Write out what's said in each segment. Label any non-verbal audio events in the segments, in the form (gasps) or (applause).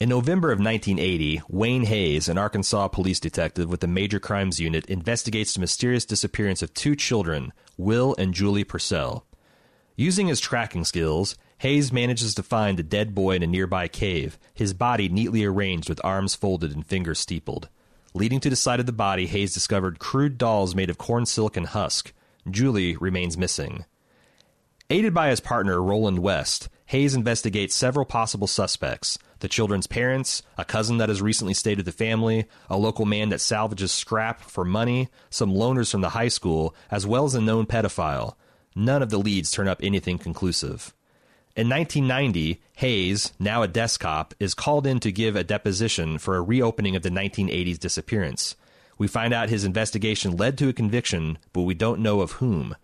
In November of 1980, Wayne Hayes, an Arkansas police detective with the Major Crimes Unit, investigates the mysterious disappearance of two children, Will and Julie Purcell. Using his tracking skills, Hayes manages to find the dead boy in a nearby cave, his body neatly arranged with arms folded and fingers steepled. Leading to the side of the body, Hayes discovered crude dolls made of corn silk and husk. Julie remains missing. Aided by his partner, Roland West, Hayes investigates several possible suspects the children's parents, a cousin that has recently stayed with the family, a local man that salvages scrap for money, some loners from the high school, as well as a known pedophile. None of the leads turn up anything conclusive. In 1990, Hayes, now a desk cop, is called in to give a deposition for a reopening of the 1980s disappearance. We find out his investigation led to a conviction, but we don't know of whom.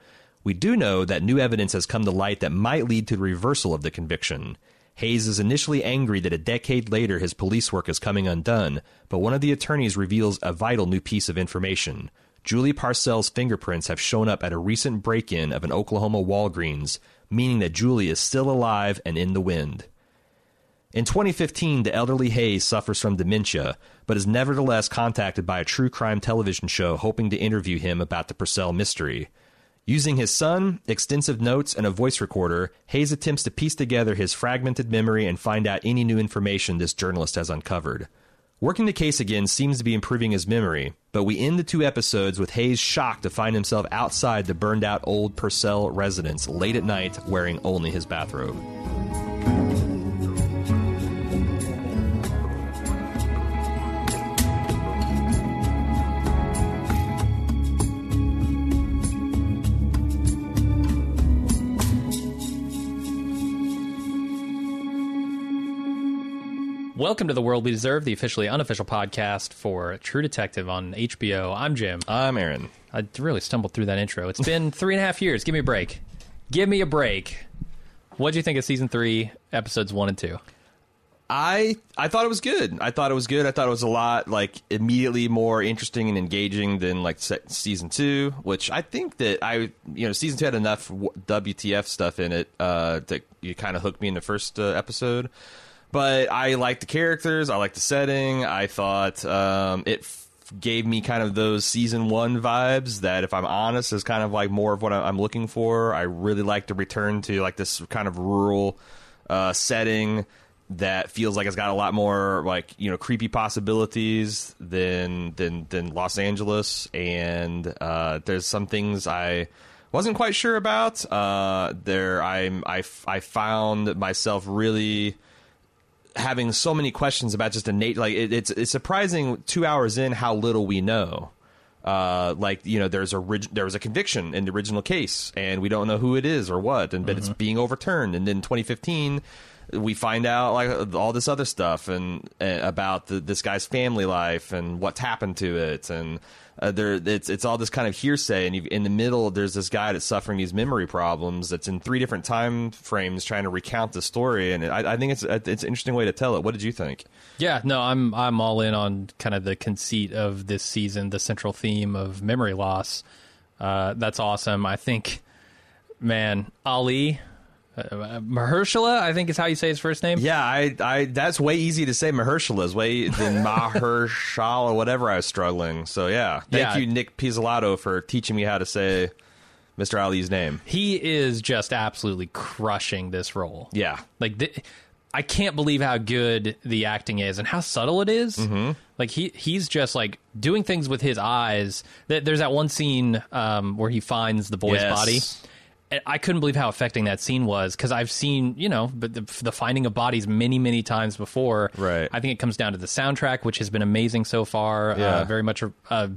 We do know that new evidence has come to light that might lead to the reversal of the conviction. Hayes is initially angry that a decade later his police work is coming undone, but one of the attorneys reveals a vital new piece of information. Julie Purcell's fingerprints have shown up at a recent break in of an Oklahoma Walgreens, meaning that Julie is still alive and in the wind. In 2015, the elderly Hayes suffers from dementia, but is nevertheless contacted by a true crime television show hoping to interview him about the Purcell mystery. Using his son, extensive notes, and a voice recorder, Hayes attempts to piece together his fragmented memory and find out any new information this journalist has uncovered. Working the case again seems to be improving his memory, but we end the two episodes with Hayes shocked to find himself outside the burned out old Purcell residence late at night wearing only his bathrobe. Welcome to the World We Deserve, the officially unofficial podcast for True Detective on HBO. I'm Jim. I'm Aaron. I really stumbled through that intro. It's been three and a half years. Give me a break. Give me a break. What do you think of season three, episodes one and two? I I thought it was good. I thought it was good. I thought it was a lot like immediately more interesting and engaging than like se- season two, which I think that I you know season two had enough WTF stuff in it uh, that you kind of hooked me in the first uh, episode. But I like the characters. I like the setting. I thought um, it f- gave me kind of those season one vibes that, if I'm honest, is kind of like more of what I'm looking for. I really like to return to like this kind of rural uh, setting that feels like it's got a lot more like you know creepy possibilities than than than Los Angeles. And uh, there's some things I wasn't quite sure about. Uh, there, I'm I I found myself really having so many questions about just a Nate. Like it, it's it's surprising two hours in how little we know. Uh, like you know, there's a rig- there was a conviction in the original case, and we don't know who it is or what, and but it's being overturned. And then 2015, we find out like all this other stuff and, about the, this guy's family life and what's happened to it, and uh, there it's it's all this kind of hearsay. And in the middle, there's this guy that's suffering these memory problems. That's in three different time frames trying to recount the story, and I, I think it's it's an interesting way to tell it. What did you think? Yeah, no, I'm I'm all in on kind of the conceit of this season, the central theme of memory loss. Uh, that's awesome. I think, man, Ali. Uh, Mahershala, I think is how you say his first name. Yeah, I, I that's way easy to say Mahershala is way than (laughs) Mahershala or whatever I was struggling. So yeah, thank Yeah. you, Nick Pizzolatto, for teaching me how to say Mr. Ali's name. He is just absolutely crushing this role. Yeah, Like th- I can't believe how good the acting is and how subtle it is. Mm-hmm. Like he he's just like doing things with his eyes. Th- There's that one scene um, where he finds the boy's Yes. body. I couldn't believe how affecting that scene was because I've seen, you know, but the, the finding of bodies many, many times before. Right. I think it comes down to the soundtrack, which has been amazing so far. Yeah. Uh, very much a, a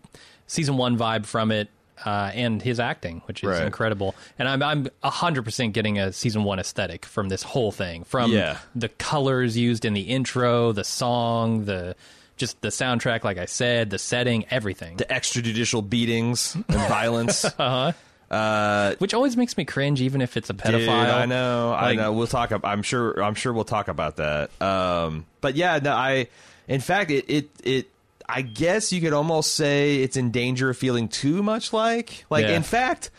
season one vibe from it, uh, and his acting, which is Right. incredible. And I'm I'm hundred percent getting a season one aesthetic from this whole thing, from Yeah. the colors used in the intro, the song, the just the soundtrack, like I said, the setting, everything. the extrajudicial beatings and violence. (laughs) uh-huh. Uh, Which always makes me cringe, even if it's a pedophile. Dude, I know, I know. We'll talk. I'm sure. I'm sure we'll talk about that. Um, but yeah, no. I, in fact, it, it, it. I guess you could almost say it's in danger of feeling too much like. Like, Yeah. in fact,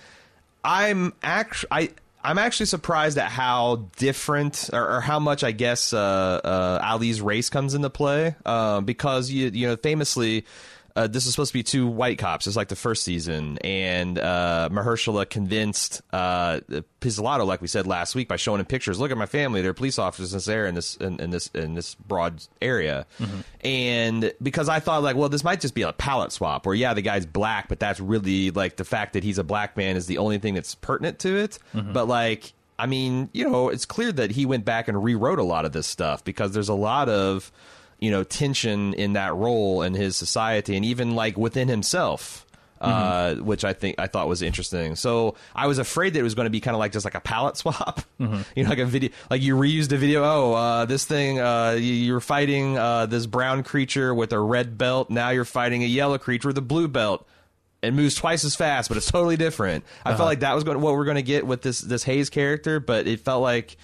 I'm actually. I. I'm actually surprised at how different or, or how much I guess uh, uh, Ali's race comes into play uh, because you you know famously. Uh, this is supposed to be two white cops, It's like the first season, and uh, Mahershala convinced uh, Pizzolatto, like we said last week, by showing him pictures. Look at my family; they're police officers in this area, in this in, in this in this broad area. And because I thought, like, well, this might just be a palette swap, where yeah, the guy's black, but that's really like the fact that he's a black man is the only thing that's pertinent to it. But like, I mean, you know, it's clear that he went back and rewrote a lot of this stuff because there's a lot of, you know, tension in that role in his society and even like within himself. Uh, which I think I thought was interesting. So I was afraid that it was going to be kind of like just like a palette (laughs) swap, you know, like a video, like you reused a video. Oh, uh, this thing, uh, you, you're fighting uh, this brown creature with a red belt. Now you're fighting a yellow creature with a blue belt. It moves twice as fast, but it's totally different. I felt like that was going what we're going to get with this this Hayes character, but it felt like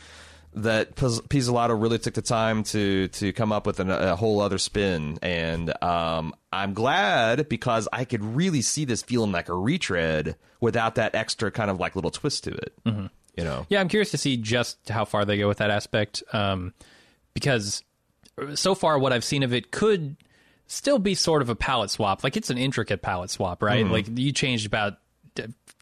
that Pizz- Pizzolatto really took the time to to come up with an, a whole other spin, and um, I'm glad because I could really see this feeling like a retread without that extra kind of like little twist to it. Mm-hmm. You know, Yeah, I'm curious to see just how far they go with that aspect, um, because so far what I've seen of it could still be sort of a palette swap. Like it's an intricate palette swap, right? Mm-hmm. Like you changed about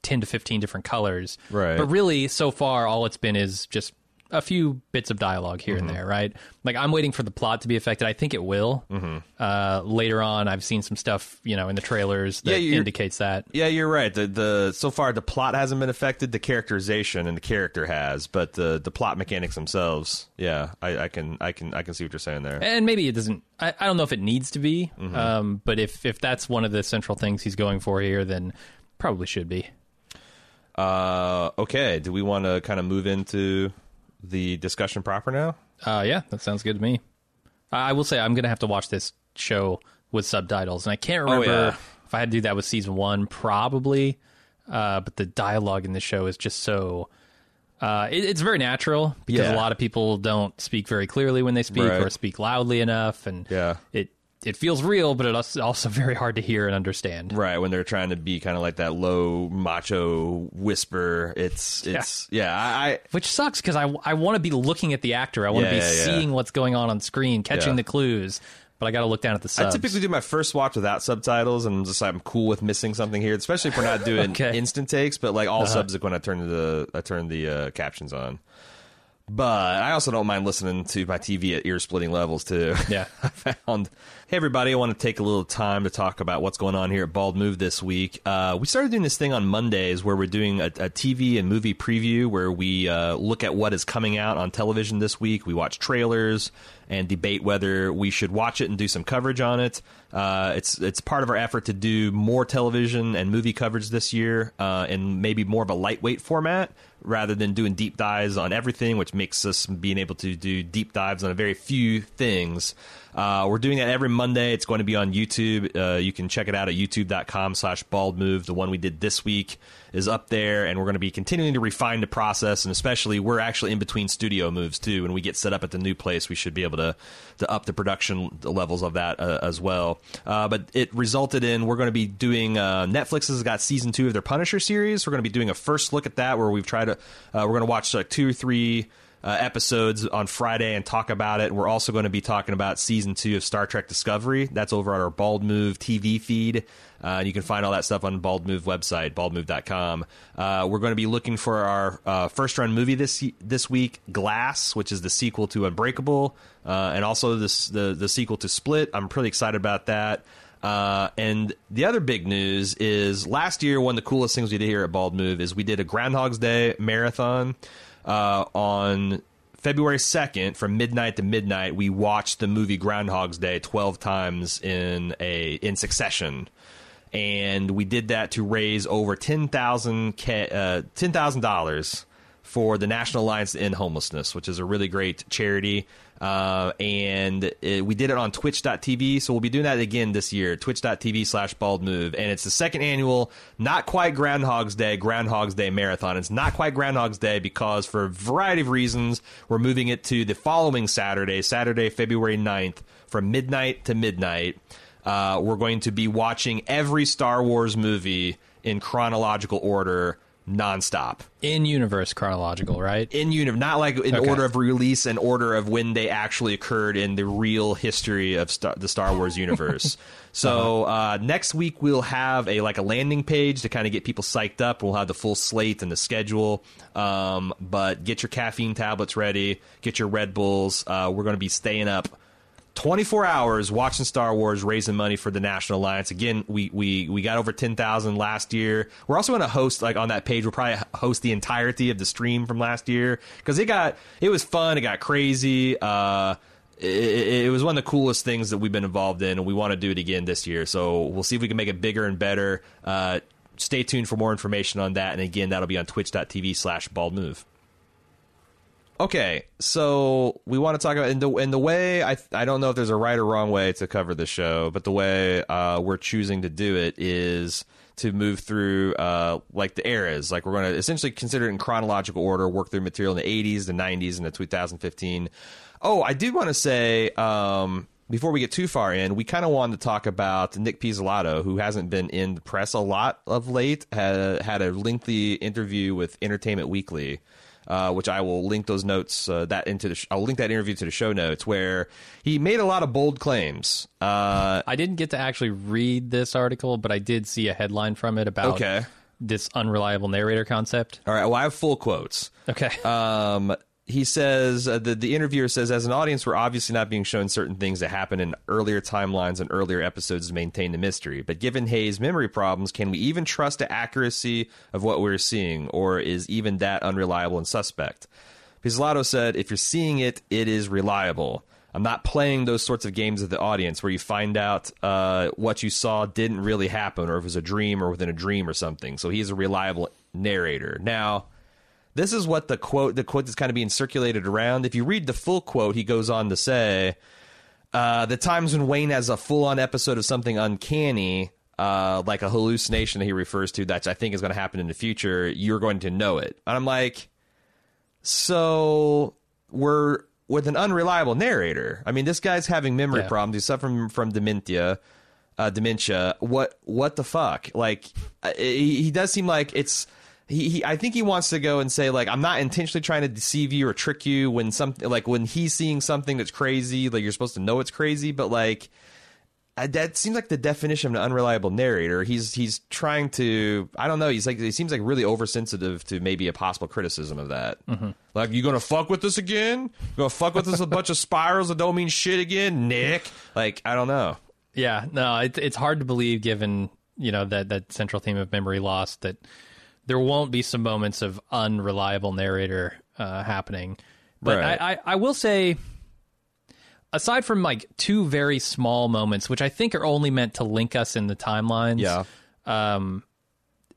ten to fifteen different colors, Right. But really, so far, all it's been is just a few bits of dialogue here Mm-hmm. and there, right? Like I'm waiting for the plot to be affected. I think it will. Mm-hmm. Uh, later on, I've seen some stuff, you know, in the trailers that Yeah, indicates that. Yeah, you're right. The the so far the plot hasn't been affected. The characterization and the character has, but the the plot mechanics themselves, yeah, I, I can I can I can see what you're saying there. and maybe it doesn't I, I don't know if it needs to be Mm-hmm. um, but if if that's one of the central things he's going for here then probably should be Uh, okay, do we want to kind of move into the discussion proper now? uh, yeah that sounds good to me I, I will say i'm gonna have to watch this show with subtitles and i can't remember Oh, yeah. if i had to do that with season one probably uh, but the dialogue in the show is just so uh, it, it's very natural because Yeah. a lot of people don't speak very clearly when they speak Right. or speak loudly enough and Yeah. it it feels real but it's also very hard to hear and understand Right when they're trying to be kind of like that low macho whisper. It's it's yeah. I, I Which sucks because I, I want to be looking at the actor. I want to Yeah, be yeah, yeah. seeing what's going on on screen, catching Yeah. the clues, but I got to look down at the I typically do my first watch without subtitles, and I'm just I'm cool with missing something here, especially if we're not doing (laughs) Okay. Uh-huh. instant takes. But like all subsequent, I turn the I turn the uh, captions on. But I also don't mind listening to my TV at ear splitting levels too. Yeah. (laughs) I found. Hey everybody, I want to take a little time to talk about what's going on here at Bald Move this week. Uh, we started doing this thing on Mondays where we're doing a, a TV and movie preview where we uh, look at what is coming out on television this week. We watch trailers and debate whether we should watch it and do some coverage on it. Uh, it's it's part of our effort to do more television and movie coverage this year, uh, in maybe more of a lightweight format rather than doing deep dives on everything, which makes us being able to do deep dives on a very few things. Uh, we're doing that every Monday. It's going to be on YouTube. Uh, you can check it out at youtube.com slash bald move. The one we did this week is up there, and we're going to be continuing to refine the process. And especially, we're actually in between studio moves too. When we get set up at the new place, we should be able to, to up the production levels of that uh, as well. Uh, but it resulted in we're going to be doing uh, Netflix has got season two of their Punisher series. We're going to be doing a first look at that where we've tried to, uh, we're going to watch like two or three uh, episodes on Friday and talk about it. We're also going to be talking about season two of Star Trek Discovery. That's over on our Bald Move TV feed. Uh, and you can find all that stuff on Bald Move website, baldmove.com. Uh, we're going to be looking for our uh, first run movie this this week, Glass, which is the sequel to Unbreakable, uh, and also this the the sequel to Split. I'm pretty excited about that. Uh, and the other big news is last year, one of the coolest things we did here at Bald Move is we did a Groundhog's Day marathon uh, on February 2nd from midnight to midnight. We watched the movie Groundhog's Day 12 times in a in succession. And we did that to raise over ten thousand uh, ten thousand dollars for the National Alliance to End Homelessness, which is a really great charity. Uh, and it, we did it on twitch.tv. So we'll be doing that again this year, twitch.tv slash bald move. And it's the second annual, not quite Groundhog's Day, Groundhog's Day marathon. It's not quite Groundhog's Day because for a variety of reasons, we're moving it to the following Saturday, Saturday, February 9th from midnight to midnight. Uh, we're going to be watching every Star Wars movie in chronological order nonstop In universe chronological, right? in universe, not like in Okay. order of release and order of when they actually occurred in the real history of Star- the Star Wars universe. (laughs) so uh, next week we'll have a like a landing page to kind of get people psyched up. We'll have the full slate and the schedule. Um, but get your caffeine tablets ready. Get your Red Bulls. Uh, we're going to be staying up 24 hours watching Star Wars, raising money for the National Alliance. Again, we we we got over 10,000 last year. We're also going to host like on that page. We'll probably host the entirety of the stream from last year because it got it was fun. It got crazy. Uh, it, it, was one of the coolest things that we've been involved in, and we want to do it again this year. So we'll see if we can make it bigger and better. Uh, stay tuned for more information on that. And again, that'll be on twitch.tv slash bald move. Okay, so we want to talk about in the in the way I I don't know if there's a right or wrong way to cover the show, but the way uh, we're choosing to do it is to move through uh, like the eras. Like we're going to essentially consider it in chronological order, work through material in the 80s, the 90s, and the 2015. Oh, I did want to say um, before we get too far in, we kind of wanted to talk about Nick Pizzolatto, who hasn't been in the press a lot of late. Had had a lengthy interview with Entertainment Weekly uh, which I will link those notes uh, that into the. Sh- I'll link that interview to the show notes where he made a lot of bold claims. Uh, I didn't get to actually read this article, but I did see a headline from it about Okay. this unreliable narrator concept. all right, well, I have full quotes. Okay. Um, he says uh, the the interviewer says as an audience we're obviously not being shown certain things that happen in earlier timelines and earlier episodes to maintain the mystery but given hayes memory problems can we even trust the accuracy of what we're seeing or is even that unreliable and suspect Pizzolatto said if you're seeing it it is reliable I'm not playing those sorts of games with the audience where you find out uh, what you saw didn't really happen or if it was a dream or within a dream or something. So he's a reliable narrator. Now, this is what the quote the quote that's kind of being circulated around. If you read the full quote, he goes on to say, uh, "The times when Wayne has a full on episode of something uncanny." Uh, like a hallucination that he refers to that I think is going to happen in the future, you're going to know it. And I'm like, so we're with an unreliable narrator. I mean, this guy's having memory Yeah. problems. He's suffering from dementia. Uh, dementia. What? What the fuck? Like, uh, he, he does seem like it's. He, he, I think he wants to go and say like I'm not intentionally trying to deceive you or trick you when something like when he's seeing something that's crazy like you're supposed to know it's crazy but like that seems like the definition of an unreliable narrator. He's he's trying to I don't know. He's like he seems like really oversensitive to maybe a possible criticism of that. Mm-hmm. Like you gonna fuck with this again? You gonna fuck with this a bunch of spirals that don't mean shit again, Nick? Like I don't know. Yeah, no, it, it's hard to believe given you know that that central theme of memory loss that there won't be some moments of unreliable narrator uh, happening. But Right. I, I, I will say, aside from like two very small moments, which I think are only meant to link us in the timelines, Yeah.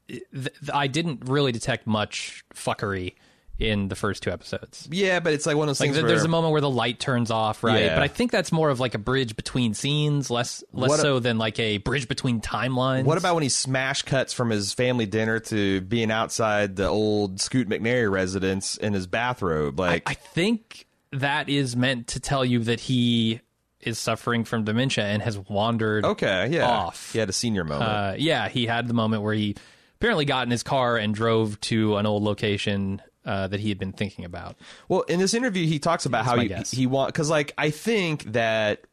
th- th- I didn't really detect much fuckery in the first two episodes. Yeah, but it's like one of those Like things th- where there's a moment where the light turns off, right? Yeah. But I think that's more of like a bridge between scenes, less less What a- so than like a bridge between timelines. What about when he smash cuts from his family dinner to being outside the old Scoot McNairy residence in his bathrobe? Like, I think that is meant to tell you that he is suffering from dementia and has wandered. okay, yeah, off. He had a senior moment. Uh, yeah, he had the moment where he apparently got in his car and drove to an old location uh, that he had been thinking about. Well, in this interview, he talks about That's how he, guess. he want because like I think that,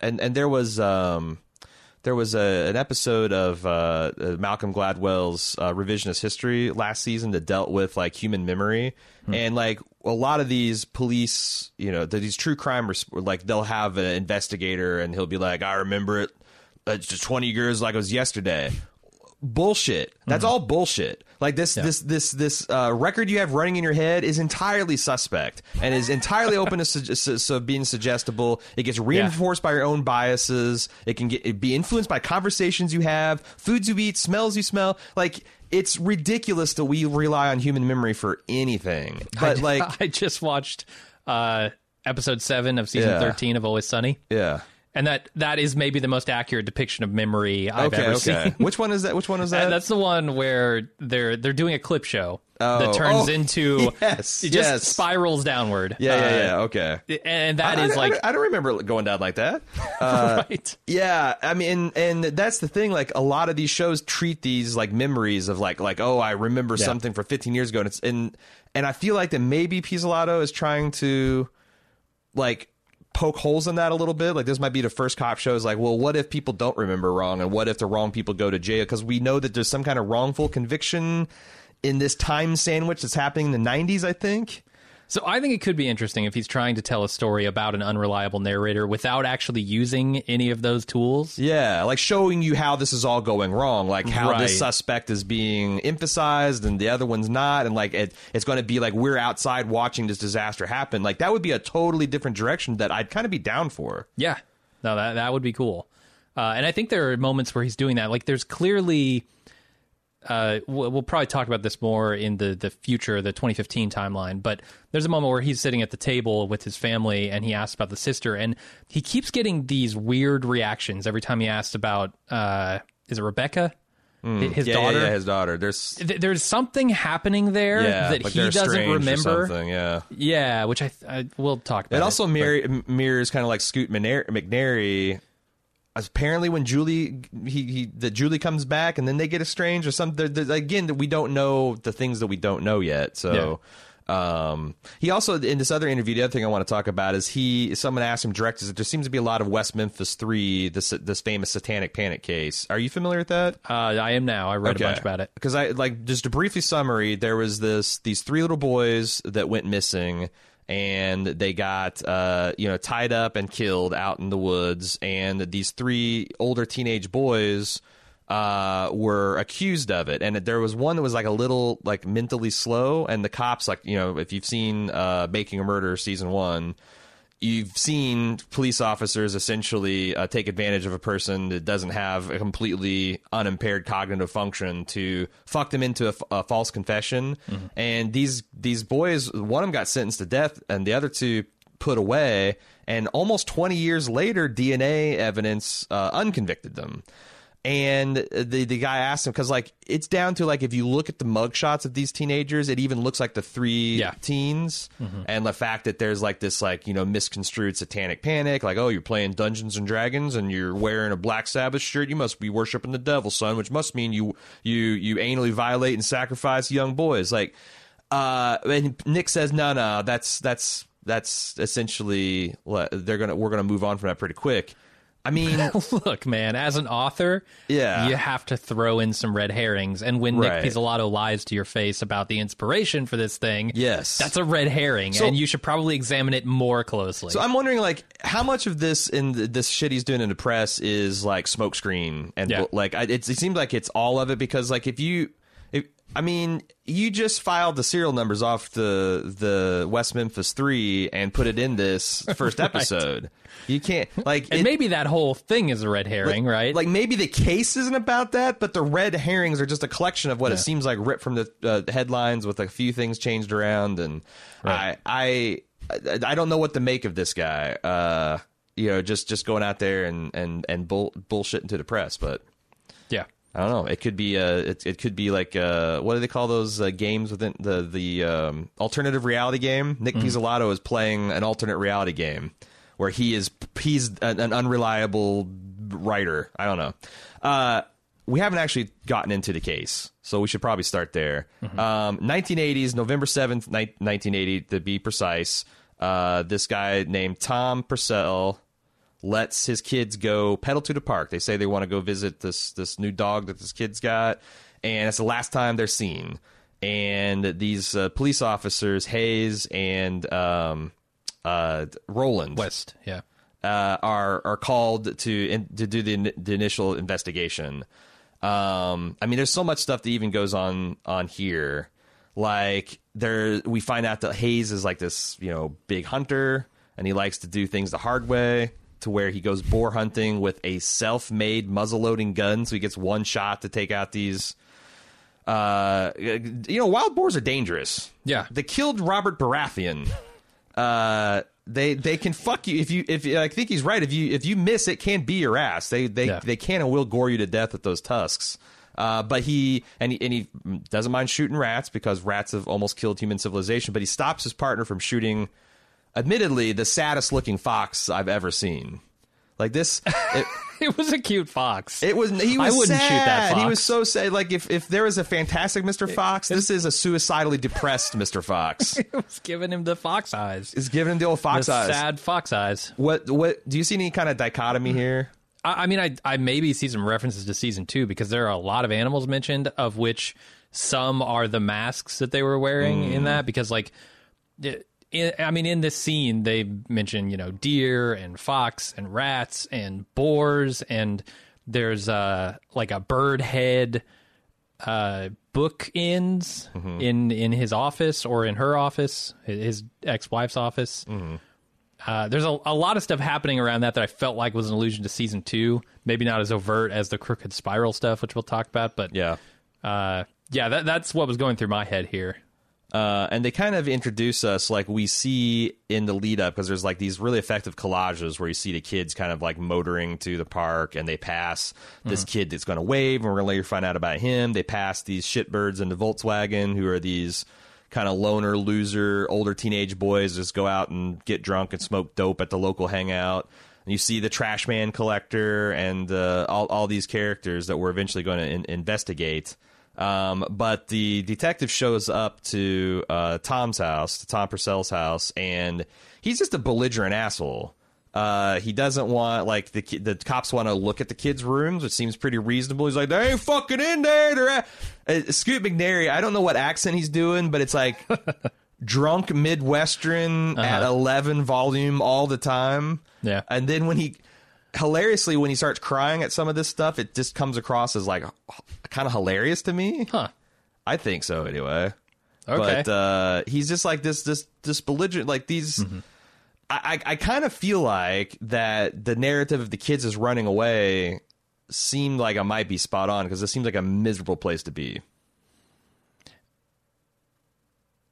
and and there was um there was a, an episode of uh, uh, Malcolm Gladwell's uh, revisionist history last season that dealt with like human memory Hmm. and like a lot of these police, you know, these true crime res- like they'll have an investigator and he'll be like, I remember it. It's just twenty years like it was yesterday bullshit. That's all bullshit. Like this, this, this, this uh, record you have running in your head is entirely suspect and is entirely open to su- su- su- being suggestible. It gets reinforced by your own biases. It can get it be influenced by conversations you have, foods you eat, smells you smell. Like it's ridiculous that we rely on human memory for anything. But like, (laughs) I just watched uh, episode seven of season Yeah. thirteen of Always Sunny. yeah, and that that is maybe the most accurate depiction of memory I've Okay, ever okay. seen. Which one is that? Which one is (laughs) Uh, that? That's the one where they're they're doing a clip show Oh, that turns oh, into (laughs) yes, it just yes. spirals downward. yeah, yeah, Uh, yeah. Okay. And that I, is I- like I, don't- I don't remember going down like that. (laughs) Uh, right. Yeah, I mean, and that's the thing. Like a lot of these shows treat these like memories of like like oh, I remember Yeah. something for 15 years ago, and it's and and I feel like that maybe Pizzolatto is trying to like poke holes in that a little bit. Like this might be the first cop show is like, well, what if people don't remember wrong, and what if the wrong people go to jail? Because we know that there's some kind of wrongful conviction in this time sandwich that's happening in the 90s. I think. So I think it could be interesting if he's trying to tell a story about an unreliable narrator without actually using any of those tools. Yeah, like showing you how this is all going wrong, like how Right. this suspect is being emphasized and the other one's not, and like it, it's going to be like we're outside watching this disaster happen. Like that would be a totally different direction that I'd kind of be down for. Yeah, no, that that would be cool. Uh, and I think there are moments where he's doing that. Like there's clearly, uh, we'll, probably talk about this more in the the future, the 2015 timeline. But there's a moment where he's sitting at the table with his family, and he asks about the sister, and he keeps getting these weird reactions every time he asks about, uh, is it Rebecca, Hi- his yeah, daughter? yeah, yeah, his daughter. There's Th- There's something happening there yeah, that like he doesn't remember. Yeah, Yeah, which I, I will talk about. it also but- mirror, m- mirrors kind of like Scoot McNairy. Apparently, when Julie he, he the Julie comes back and then they get estranged or something. there- there- Again, we don't know the things that we don't know yet. So, um, he also in this other interview, the other thing I want to talk about is he. Someone asked him directors that there seems to be a lot of West Memphis Three, this this famous Satanic Panic case. Are you familiar with that? Uh, I am now. I read a bunch about it. because I like just a briefly summary. There was this these three little boys that went missing, and they got uh, you know tied up and killed out in the woods. And these three older teenage boys uh, were accused of it. And there was one that was like a little like mentally slow, and the cops like you know if you've seen uh, Making a Murder season one you've seen police officers essentially uh, take advantage of a person that doesn't have a completely unimpaired cognitive function to fuck them into a, f- a false confession. And these these boys, one of them got sentenced to death, and the other two put away. And almost 20 years later, DNA evidence uh, unconvicted them. And the the guy asked him because like it's down to like if you look at the mugshots of these teenagers, it even looks like the three Yeah. teens, and the fact that there's like this like you know misconstrued satanic panic, like oh you're playing Dungeons and Dragons and you're wearing a Black Sabbath shirt, you must be worshiping the devil, son, which must mean you you you anally violate and sacrifice young boys. Like, uh, and Nick says no no that's that's that's essentially what they're gonna we're gonna move on from that pretty quick. I mean, (laughs) Look, man, as an author, Yeah. you have to throw in some red herrings. And when Right. Nick Pizzolatto lies to your face about the inspiration for this thing, Yes. that's a red herring, So- and you should probably examine it more closely. So I'm wondering, like, how much of this in the, this shit he's doing in the press is like smokescreen and Yeah. like I, it, it seems like it's all of it because like if you, I mean, you just filed the serial numbers off the the West Memphis Three and put it in this (laughs) first episode. You can't like and it- maybe that whole thing is a red herring, right? Like maybe the case isn't about that, but the red herrings are just a collection of what it seems like ripped from the uh, headlines with a few things changed around. And Right. I, I, I don't know what to make of this guy. Uh, you know, just just going out there and and and bull, bullshitting to the press, but. I don't know. It could be uh it, it could be like uh what do they call those uh, games within the the um, alternative reality game? Nick Pizzolatto is playing an alternate reality game where he is he's an, an unreliable writer. I don't know. Uh we haven't actually gotten into the case, so we should probably start there. Um, 1980s, November 7th, ni- 1980, to be precise. Uh, this guy named Tom Purcell lets his kids go pedal to the park. They say they want to go visit this this new dog that this kid's got, and it's the last time they're seen. And these uh, police officers, Hayes and um, uh, Roland, West, yeah. uh, are are called to in, to do the, the initial investigation. Um, I mean, there's so much stuff that even goes on on here. Like there, we find out that Hayes is like this, you know, big hunter, and he likes to do things the hard way. To where he goes boar hunting with a self-made muzzle-loading gun, so he gets one shot to take out these. Uh, you know, wild boars are dangerous. Yeah. They killed Robert Baratheon. Uh, they they can fuck you if you if I think he's right. If you if you miss, it can be your ass. They they Yeah. they can and will gore you to death with those tusks. Uh, but he and he and he doesn't mind shooting rats because rats have almost killed human civilization. But he stops his partner from shooting, admittedly, the saddest looking fox I've ever seen. Like this, it, (laughs) It was a cute fox. it was. He was. I wouldn't sad. shoot that He was so sad. Like if if there was a fantastic Mister Fox, this is a suicidally depressed Mister Fox. (laughs) It was giving him the fox eyes. is giving him the old fox the eyes. sad fox eyes. What what do you see any kind of dichotomy here? I, I mean, I I maybe see some references to season two because there are a lot of animals mentioned, of which some are the masks that they were wearing in mm. that. Because like, it, I mean, in this scene, they mention you know deer and fox and rats and boars and there's uh like a bird head uh book ends in in his office or in her office his ex-wife's office uh, there's a, a lot of stuff happening around that that I felt like was an allusion to season two. Maybe not as overt as the crooked spiral stuff, which we'll talk about. But Yeah. uh, yeah, that, that's what was going through my head here. Uh, and they kind of introduce us like we see in the lead up because there's like these really effective collages where you see the kids kind of like motoring to the park and they pass this kid that's going to wave and we're going to later find out about him. They pass these shitbirds in the Volkswagen who are these kind of loner loser older teenage boys just go out and get drunk and smoke dope at the local hangout. And you see the trash man collector and uh, all all these characters that we're eventually going to in- investigate. Um, but the detective shows up to uh, Tom's house, to Tom Purcell's house, and he's just a belligerent asshole. Uh, he doesn't want like the the cops want to look at the kids' rooms, which seems pretty reasonable. He's like, they ain't fucking in there. They're at-" uh, Scoot McNairy. I don't know what accent he's doing, but it's like (laughs) drunk Midwestern at eleven volume all the time. Yeah. and then when he hilariously when he starts crying at some of this stuff, it just comes across as like kind of hilarious to me. Huh. I think so anyway. Okay. But uh, he's just like this this this belligerent like these I, I, I kind of feel like that the narrative of the kids is running away seemed like I might be spot on because it seems like a miserable place to be.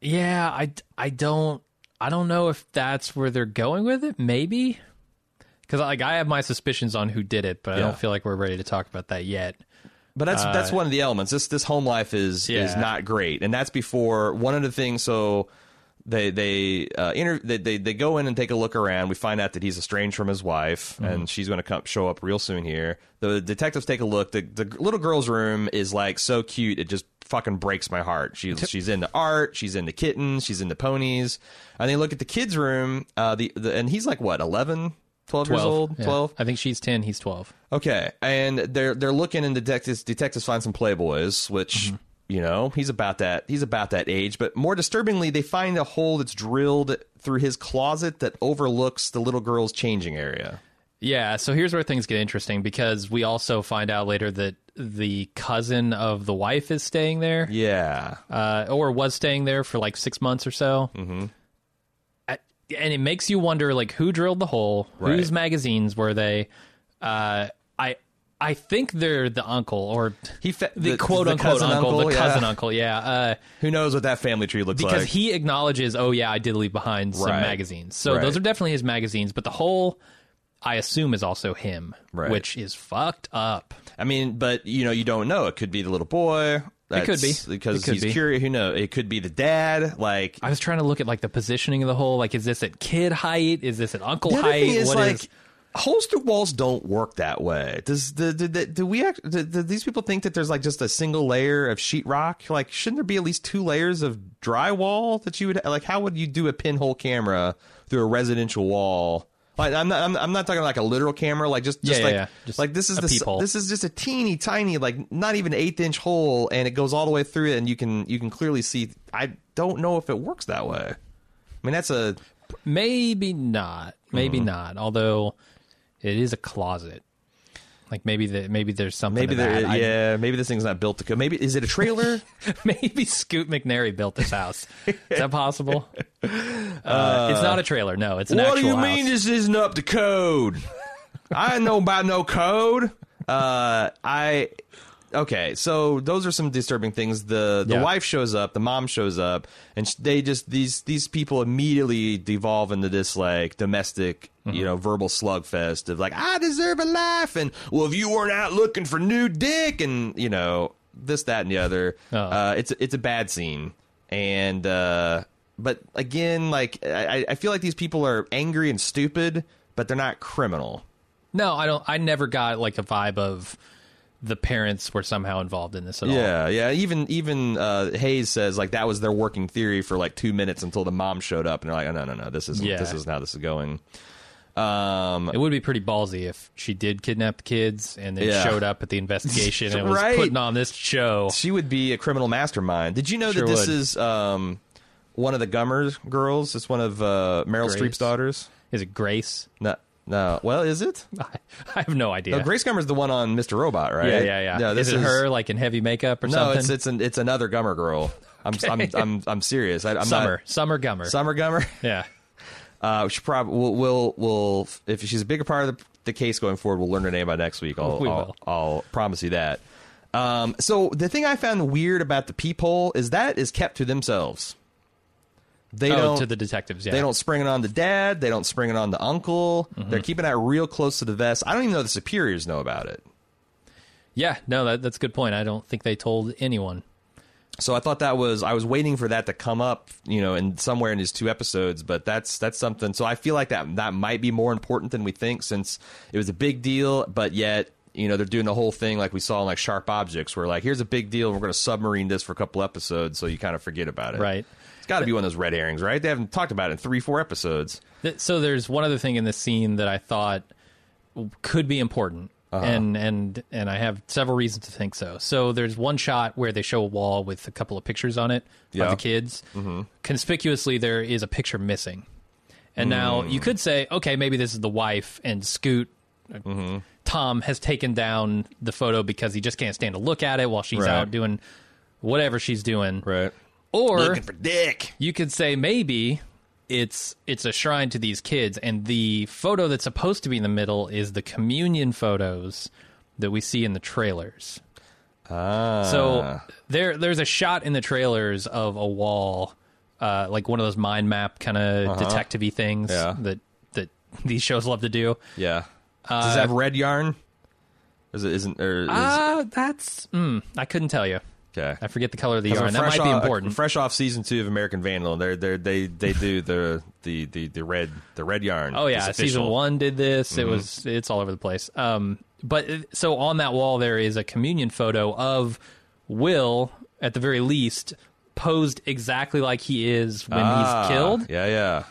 Yeah, I, I don't I don't know if that's where they're going with it. Maybe because like I have my suspicions on who did it, but I don't feel like we're ready to talk about that yet. But that's that's one of the elements. This this home life is is not great, and that's before one of the things. So they they uh, inter- they, they they go in and take a look around. We find out that he's estranged from his wife, and she's going to come show up real soon here. The detectives take a look. The the little girl's room is like so cute. It just fucking breaks my heart. She's she's into art. She's into kittens. She's into ponies. And they look at the kids' room. Uh, the, the and he's like what 11, 12 years old, Yeah. twelve. I think she's ten. He's twelve. Okay, and they're they're looking and detectives detectives find some playboys, which you know he's about that he's about that age. But more disturbingly, they find a hole that's drilled through his closet that overlooks the little girl's changing area. Yeah, so here's where things get interesting because we also find out later that the cousin of the wife is staying there, Yeah, uh, or was staying there for like six months or so. Mm-hmm. And it makes you wonder, like, who drilled the hole? Right. Whose magazines were they? Uh, I I think they're the uncle or he fa- the, quote the unquote cousin uncle, the yeah. cousin uncle. Yeah, uh, Who knows what that family tree looks because like? Because he acknowledges, oh yeah, I did leave behind some Right. magazines. So Right. those are definitely his magazines. But the whole, I assume, is also him, Right. which is fucked up. I mean, but you know, you don't know. It could be the little boy. It could be. because could he's be. curious. Who knows? It could be the dad. Like I was trying to look at like the positioning of the hole. Like, is this at kid height? Is this at uncle The height? is What like is- holes through walls don't work that way. Does the do, do, do we act, do, do these people think that there's like just a single layer of sheetrock? Like, shouldn't there be at least two layers of drywall that you would like? How would you do a pinhole camera through a residential wall? Like, I'm not I'm, I'm not talking like a literal camera. Like just just Yeah, like yeah, yeah. Just like this is a the s- peephole. this is just a teeny tiny like not even eighth inch hole, and it goes all the way through it, and you can you can clearly see. I don't know if it works that way. I mean, that's a maybe not. Maybe Mm-hmm. not. Although it is a closet. Like maybe the maybe there's something. Maybe there, that. I- yeah, maybe this thing's not built to go. Maybe is it a trailer? (laughs) maybe Scoot McNairy built this house. is that possible? (laughs) Uh, it's not a trailer. No, it's an what do you house. mean this isn't up to code? (laughs) I know about no code. Uh, I okay, so those are some disturbing things. The the Yeah. wife shows up, the mom shows up, and they just these these people immediately devolve into this like domestic, Mm-hmm. you know, verbal slugfest of like I deserve a life, and well, if you weren't out looking for new dick, and you know this, that, and the other, Oh. uh, it's it's a bad scene, and uh, but again, like I, I feel like these people are angry and stupid, but they're not criminal. No, I don't. I never got like a vibe of the parents were somehow involved in this at all. Yeah, yeah. Even even uh, Hayes says like that was their working theory for like two minutes until the mom showed up, and they're like, oh, no, no, no, this is Yeah. this is how this is going. Um, It would be pretty ballsy if she did kidnap the kids and then Yeah. showed up at the investigation and (laughs) was Right. putting on this show. she would be a criminal mastermind. Did you know Sure that this would. is um, one of the Gummer girls? It's one of uh, Meryl Grace. Streep's daughters. Is it Grace? No, no. Well, is it? (laughs) I, I have no idea. No, Grace Gummer's the one on Mr. Robot, right? yeah, yeah, yeah. No, this is it her like in heavy makeup or No, something? it's it's an it's another Gummer girl. I'm I'm, I'm I'm serious. I, I'm Summer, Summer Gummer. Summer Gummer. (laughs) yeah. Uh, she probably will will will if she's a bigger part of the, the case going forward, we'll learn her name by next week. I'll We I'll. I'll promise you that. Um, so the thing I found weird about the peephole is that is kept to themselves. They oh, don't to the detectives. Yeah. they don't spring it on the dad. They don't spring it on the uncle. Mm-hmm. They're keeping that real close to the vest. I don't even know the superiors know about it. Yeah. No, that, that's a good point. I don't think they told anyone. So I thought that was I was waiting for that to come up, you know, in somewhere in these two episodes, but that's that's something. So I feel like that that might be more important than we think since it was a big deal, but yet you know they're doing the whole thing like we saw in like Sharp Objects, where like here's a big deal, we're going to submarine this for a couple episodes, so you kind of forget about it. Right. Got to be one of those red herrings, right? They haven't talked about it in three, four episodes. Th- So there's one other thing in this scene that I thought could be important, Uh-huh. and and and I have several reasons to think so. So there's one shot where they show a wall with a couple of pictures on it Yeah. of the kids. Mm-hmm. Conspicuously, there is a picture missing, and now Mm. you could say, okay, maybe this is the wife, and Scoot. uh, Mm-hmm. Tom has taken down the photo because he just can't stand to look at it while she's Right. out doing whatever she's doing. Right. Or Looking for dick. you could say maybe it's it's a shrine to these kids and the photo that's supposed to be in the middle is the communion photos that we see in the trailers Ah. so there there's a shot in the trailers of a wall uh, like one of those mind map kind of detective-y things Yeah. that that these shows love to do yeah. Does it have red yarn? Is it isn't or is, uh that's mm, i couldn't tell you okay? i forget the color of the yarn that might be off- important Fresh off season two of American Vandal, they're they they they do the (laughs) the the the red the red yarn. Oh yeah, season one did this. Mm-hmm. It was it's all over the place. Um, but so on that wall there is a communion photo of Will, at the very least, posed exactly like he is when Ah, he's killed. Yeah, yeah.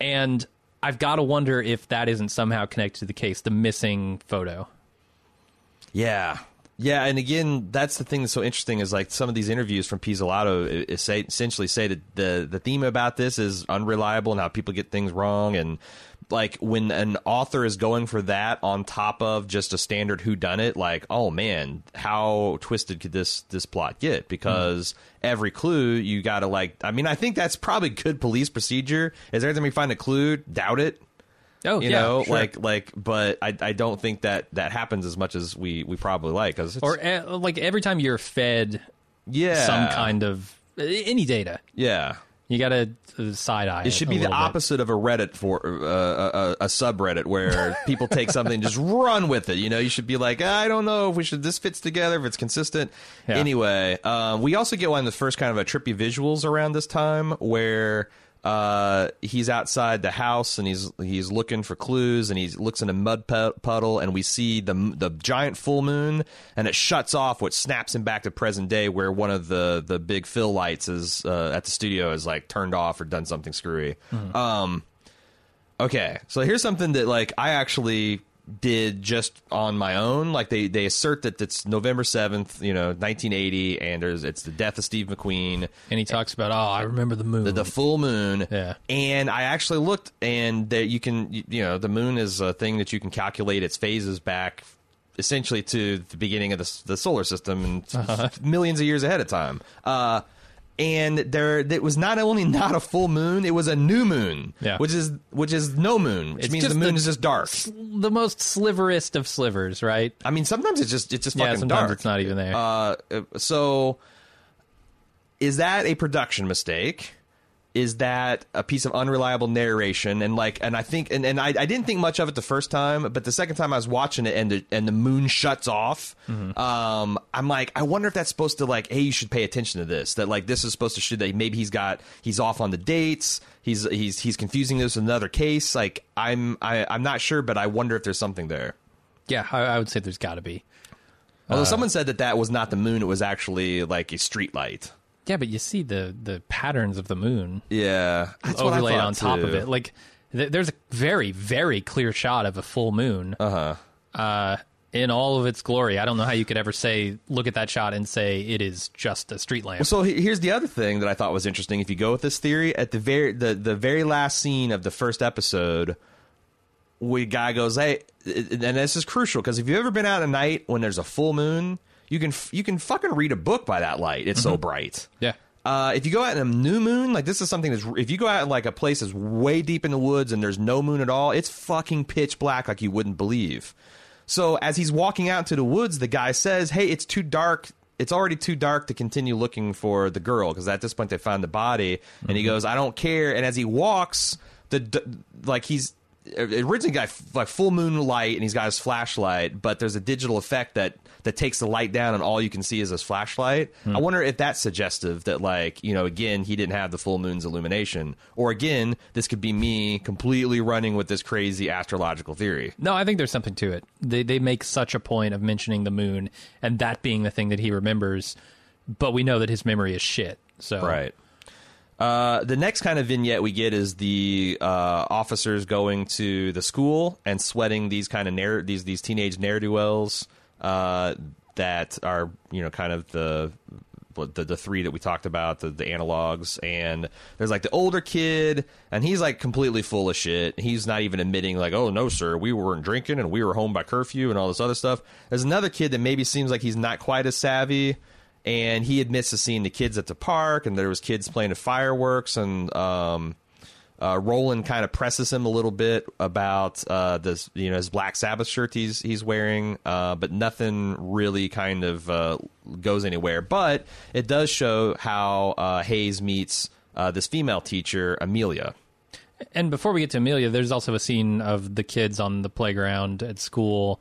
And I've got to wonder if that isn't somehow connected to the case, the missing photo. Yeah. Yeah, and again, that's the thing that's so interesting is like some of these interviews from is say, essentially say that the the theme about this is unreliable and how people get things wrong, and like when an author is going for that on top of just a standard who done it, like oh man, how twisted could this this plot get? Because every clue you got to like, I mean, I think that's probably good police procedure. Is every time you find a clue, doubt it Oh, you yeah, know sure. like like but I, I don't think that that happens as much as we we probably like because or uh, like every time you're fed yeah some kind of any data, yeah you got to side eye. it should be the little bit. opposite of a reddit for uh, a, a subreddit where (laughs) people take something and just run with it you know you should be like i don't know if we should this fits together if it's consistent Yeah. anyway um, we also get one of the first kind of a trippy visuals around this time where uh, he's outside the house and he's he's looking for clues and he looks in a mud puddle and we see the the giant full moon and it shuts off which snaps him back to present day where one of the the big fill lights is uh, at the studio is like turned off or done something screwy. Um, okay, so here's something that like I actually did just on my own. Like they they assert that it's November seventh, you know, 1980, and there's it's the death of Steve McQueen And he talks about, oh, I remember the moon. the, the full moon. Yeah. And I actually looked, and that you can, you, you know, the moon is a thing that you can calculate its phases back, essentially to the beginning of the, the solar system and Uh-huh. millions of years ahead of time. Uh, and there it was not only not a full moon, it was a new moon, Yeah. which is which is no moon, which It's means the moon the- is just dark. The most sliverest of slivers, right? I mean, sometimes it's just it's just Yeah, sometimes dark. it's not even there. Uh, so is that a production mistake? Is that a piece of unreliable narration? And like, and I think, and, and I, I didn't think much of it the first time, but the second time I was watching it, and the and the moon shuts off, um, I'm like, I wonder if that's supposed to like, hey, you should pay attention to this. That like, this is supposed to show that maybe he's got he's off on the dates. He's he's he's confusing this with another case. Like, I'm I, I'm not sure, but I wonder if there's something there. yeah, I, I would say there's got to be. Although someone said that that was not the moon; it was actually like a street light. Yeah, but you see the the patterns of the moon Yeah, that's what I overlaid on top of it. Like th- there's a very very clear shot of a full moon. Uh-huh. Uh in all of its glory. I don't know how you could ever say look at that shot and say it is just a street lamp. So he- here's the other thing that I thought was interesting. If you go with this theory, at the very the, the very last scene of the first episode, we guy goes, "Hey," and this is crucial because if you've ever been out at night when there's a full moon, you can you can fucking read a book by that light. It's so bright. yeah. Uh, if you go out in a new moon, like this is something that's if you go out in like a place that's way deep in the woods and there's no moon at all, it's fucking pitch black like you wouldn't believe. So as he's walking out into the woods, the guy says, "Hey, it's too dark. It's already too dark to continue looking for the girl because at this point they found the body." And he goes, "I don't care." And as he walks, the like he's originally got like full moon light and he's got his flashlight, but there's a digital effect that that takes the light down and all you can see is his flashlight. Hmm. I wonder if that's suggestive that like, you know, again, he didn't have the full moon's illumination. Or again, this could be me completely running with this crazy astrological theory. No, I think there's something to it. They they make such a point of mentioning the moon and that being the thing that he remembers, but we know that his memory is shit. So Right. Uh, the next kind of vignette we get is the uh, officers going to the school and sweating these kind of ne'er- these these teenage ne'er do wells uh, that are you know kind of the the, the three that we talked about the, the analogs. And there's like the older kid and he's like completely full of shit. He's not even admitting like oh no sir we weren't drinking and we were home by curfew and all this other stuff. There's another kid that maybe seems like he's not quite as savvy and he admits to seeing the kids at the park and there was kids playing with fireworks and um uh, Roland kind of presses him a little bit about uh, this, you know, his Black Sabbath shirt he's he's wearing, uh, but nothing really kind of uh, goes anywhere. But it does show how uh, Hayes meets uh, this female teacher, Amelia. And before we get to Amelia, there's also a scene of the kids on the playground at school.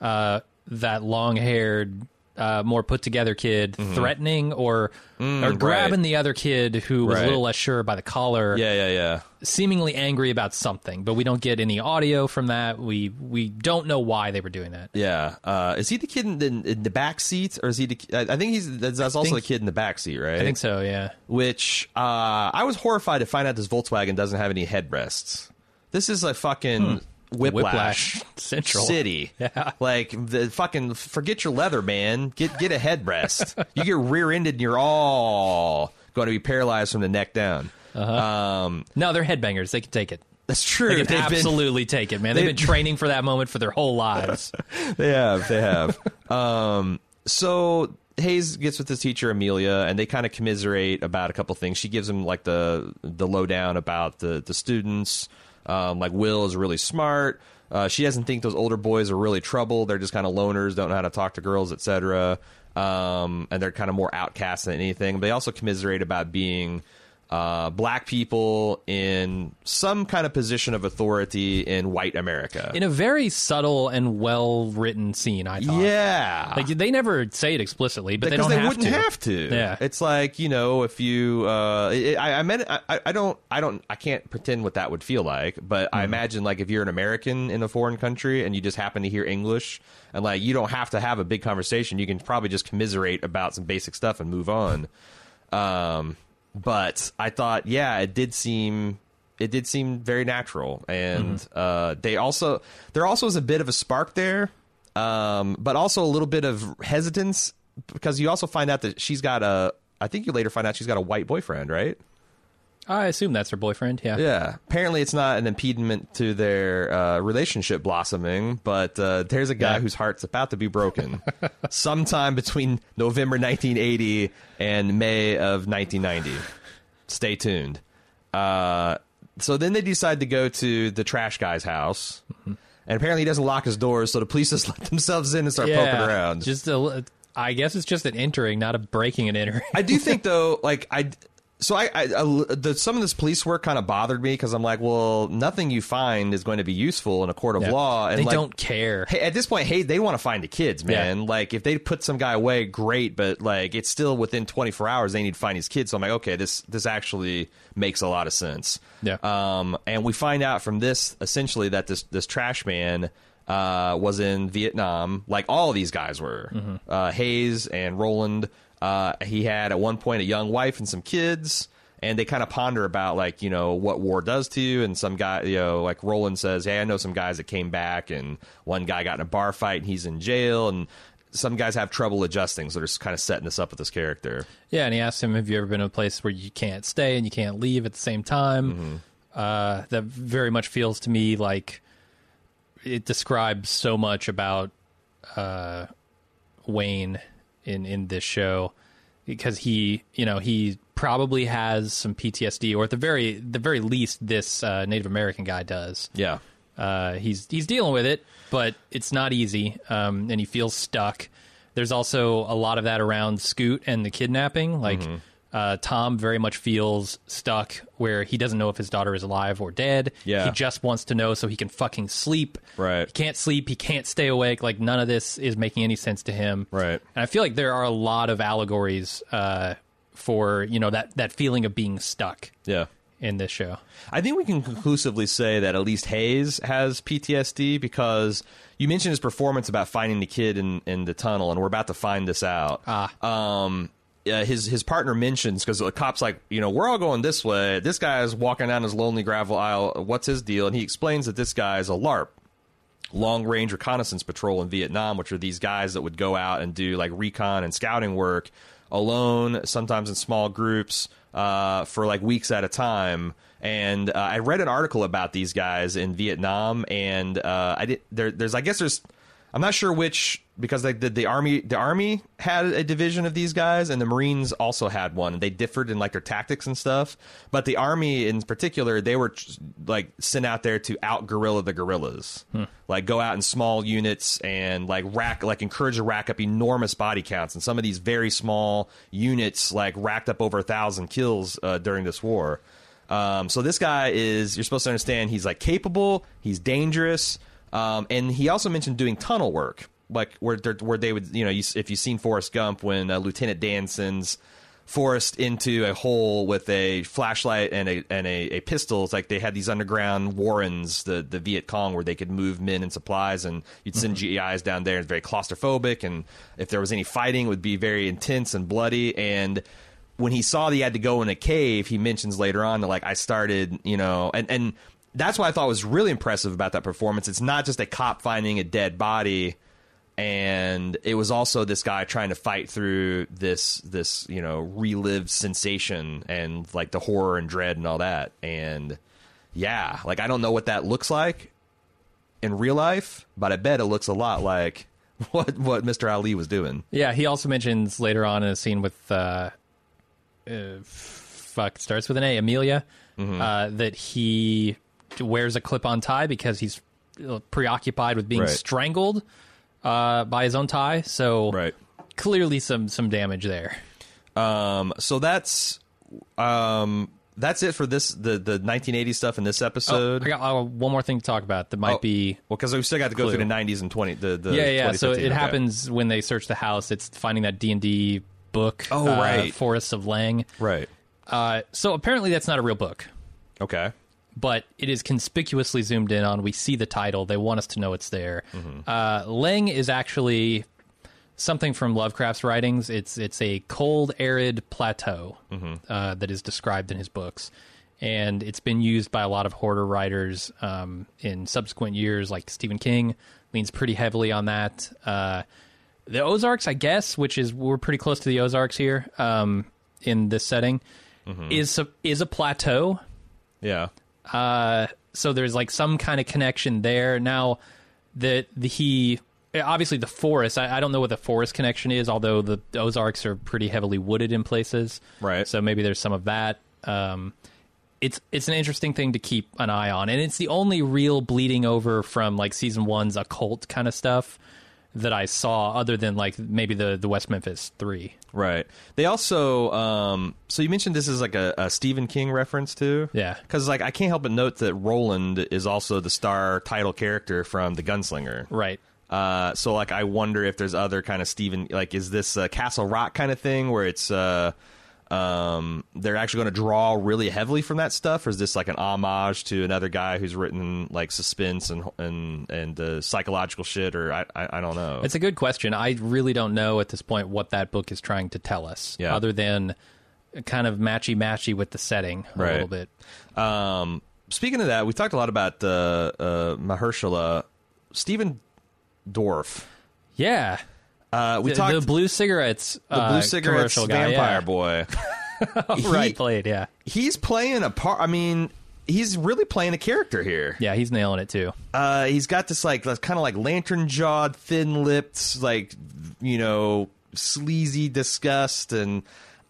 That long-haired, uh, more put-together kid threatening or or grabbing the other kid who was Right. a little less sure by the collar, Yeah, yeah, yeah. seemingly angry about something. But we don't get any audio from that. We we don't know why they were doing that. Yeah, uh, is he the kid in the, in the back seat, or is he? The, I think he's that's, that's also think- the kid in the back seat, right? I think so. Yeah. which uh, I was horrified to find out this Volkswagen doesn't have any headrests. This is a fucking whiplash, Whiplash Central. city. (laughs) Yeah. Like the fucking forget your leather, man. Get get a headrest. you get rear-ended and you're all going to be paralyzed from the neck down. Um, No, they're headbangers. They can take it. that's true. They can They've been- absolutely take it, man. They've they- been training for that moment for their whole lives. (laughs) they have they have um so hayes gets with his teacher amelia and they kind of commiserate about a couple things she gives him like the the lowdown about the the students um like will is really smart. Uh, she doesn't think those older boys are really trouble. They're just kind of loners don't know how to talk to girls etc um and they're kind of more outcasts than anything. They also commiserate about being uh, black people in some kind of position of authority in white America. In a very subtle and well written scene, I thought. yeah, Like they never say it explicitly, but they don't they have wouldn't to. have to. Yeah. it's like you know, if you, uh, it, I, I meant, I, I don't, I don't, I can't pretend what that would feel like, but Mm-hmm. I imagine like if you're an American in a foreign country and you just happen to hear English and like you don't have to have a big conversation, you can probably just commiserate about some basic stuff and move on. Um, but I thought, yeah, it did seem. It did seem very natural, and Mm-hmm. uh, they also there also is a bit of a spark there, um, but also a little bit of hesitance because you also find out that she's got a. I think you later find out she's got a white boyfriend, right? I assume that's her boyfriend. Yeah. Yeah. Apparently, it's not an impediment to their uh, relationship blossoming, but uh, there's a guy Yeah. whose heart's about to be broken (laughs) sometime between November 1980 and May of 1990. Stay tuned. Uh, so then they decide to go to the trash guy's house. And apparently, he doesn't lock his doors, so the police just (laughs) let themselves in and start poking around. Just a, I guess it's just an entering, not a breaking and entering. I do think (laughs) though, like I, so I, I, I the, some of this police work kind of bothered me because I'm like, well, nothing you find is going to be useful in a court of Yeah. law, and they like, don't care. Hey, at this point, hey, they want to find the kids, man. Like, if they put some guy away, great, but like, it's still within 24 hours. They need to find his kids. So I'm like, okay, this this actually makes a lot of sense. Yeah. Um, and we find out from this essentially that this this trash man uh, was in Vietnam, like all of these guys were. Uh, Hayes and Roland. Uh, he had at one point a young wife and some kids. And they kind of ponder about like you know what war does to you, and some guy you know like Roland says, hey, I know some guys that came back, and one guy got in a bar fight and he's in jail, and some guys have trouble adjusting, so they're kind of setting this up with this character. Yeah, and he asked him, "Have you ever been in a place where you can't stay and you can't leave at the same time?" Mm-hmm. Uh, that very much feels to me like it describes so much about uh, Wayne in in this show because he, you know, he probably has some PTSD, or at the very the very least, this uh, Native American guy does. Yeah, Uh, he's he's dealing with it, but it's not easy, um, and he feels stuck. There's also a lot of that around Scoot and the kidnapping. Like Mm-hmm. Uh, Tom very much feels stuck, where he doesn't know if his daughter is alive or dead. Yeah. he just wants to know so he can fucking sleep. Right. He can't sleep. He can't stay awake. Like none of this is making any sense to him. Right. And I feel like there are a lot of allegories uh, for you know that that feeling of being stuck yeah. in this show. I think we can conclusively say that at least Hayes has PTSD because you mentioned his performance about finding the kid in, in the tunnel, and we're about to find this out. Ah. Um, uh, his his partner mentions because the cop's like, you know, we're all going this way. This guy's walking down his lonely gravel aisle. What's his deal? And he explains that this guy is a LRRP, long range reconnaissance patrol in Vietnam, which are these guys that would go out and do like recon and scouting work alone, sometimes in small groups, uh, for like weeks at a time. And uh, I read an article about these guys in Vietnam, and uh, I did. There, there's, I guess, there's. I'm not sure which because like the, the army the army had a division of these guys and the marines also had one. And they differed in like their tactics and stuff. But the army in particular they were like sent out there to out guerrilla the guerrillas like go out in small units and like rack like encourage to rack up enormous body counts. And some of these very small units like racked up over a thousand kills uh, during this war. Um, so this guy is you're supposed to understand he's like capable he's dangerous um, and he also mentioned doing tunnel work, like where where they would, you know, you, if you've seen Forrest Gump, when uh, Lieutenant Dan sends Forrest into a hole with a flashlight and a and a, a pistol, it's like they had these underground warrens, the the Viet Cong, where they could move men and supplies, and you'd send GIs down there. It's very claustrophobic, and if there was any fighting, it would be very intense and bloody. And when he saw that he had to go in a cave, he mentions later on that like I started, you know, and and that's what I thought was really impressive about that performance. It's not just a cop finding a dead body, and it was also this guy trying to fight through this this you know relived sensation and like the horror and dread and all that. And yeah, like I don't know what that looks like in real life, but I bet it looks a lot like (laughs) what what Mr. Ali was doing. Yeah, he also mentions later on in a scene with uh, uh fuck starts with an A, Amelia, Mm-hmm. uh, that he wears a clip-on tie because he's uh, preoccupied with being Right. strangled uh, by his own tie. So right. clearly some some damage there. Um, so that's um, that's it for this the the 1980 stuff in this Oh, episode. I got uh, one more thing to talk about that might Oh, be well because we still got to go Clue. through the 90s and 20 the, the yeah yeah. So it okay. happens when they search the house. It's finding that D and D book. Oh, uh, right. Forests of Leng. right Uh, so apparently that's not a real book. okay but it is conspicuously zoomed in on. We see the title. They want us to know it's there. Uh, Leng is actually something from Lovecraft's writings. It's it's a cold, arid plateau uh, that is described in his books, and it's been used by a lot of horror writers um, in subsequent years. Like Stephen King leans pretty heavily on that. Uh, the Ozarks, I guess, which is we're pretty close to the Ozarks here um, in this setting. is a, is a plateau. Yeah. Uh, so there's like some kind of connection there. Now, that the he obviously the forest. I, I don't know what the forest connection is, although the Ozarks are pretty heavily wooded in places. Right. So maybe there's some of that. Um, it's it's an interesting thing to keep an eye on, and it's the only real bleeding over from like season one's occult kind of stuff that I saw, other than like maybe the the West Memphis Three. Right. They also, um, so you mentioned this is like a, a Stephen King reference too. Yeah. Because like I can't help but note that Roland is also the star title character from The Gunslinger. Right. Uh, so like I wonder if there's other kind of Stephen like is this a Castle Rock kind of thing where it's uh um they're actually going to draw really heavily from that stuff or is this like an homage to another guy who's written like suspense and and and uh, psychological shit or I, I I don't know. It's a good question. I really don't know at this point what that book is trying to tell us, Yeah. other than kind of matchy matchy with the setting a Right. little bit. Um, speaking of that, we talked a lot about uh, uh, Mahershala, Stephen Dorff. Yeah, Uh, we the, talked the blue cigarettes, the uh, blue cigarettes commercial guy, vampire yeah. boy. (laughs) He- right, played, yeah, He's playing a part. I mean, he's really playing a character here. yeah, he's nailing it too. Uh, he's got this like kind of like lantern jawed, thin lipped, like you know, sleazy disgust and.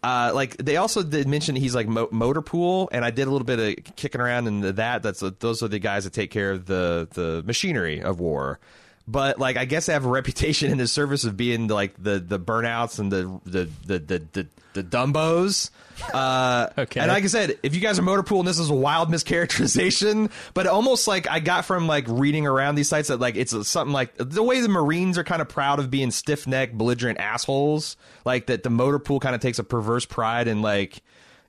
Uh, like they also did mention he's like mo- motor pool, and I did a little bit of kicking around into that. That's those are the guys that take care of the the machinery of war. But like I guess they have a (laughs) reputation in the service of being like the the burnouts and the the the the, the, the dumbos. Uh, Okay. And like I said, if you guys are motor pool and this is a wild mischaracterization, but almost like I got from like reading around these sites that like it's something like the way the Marines are kind of proud of being stiff necked, belligerent assholes. Like that the motor pool kind of takes a perverse pride in like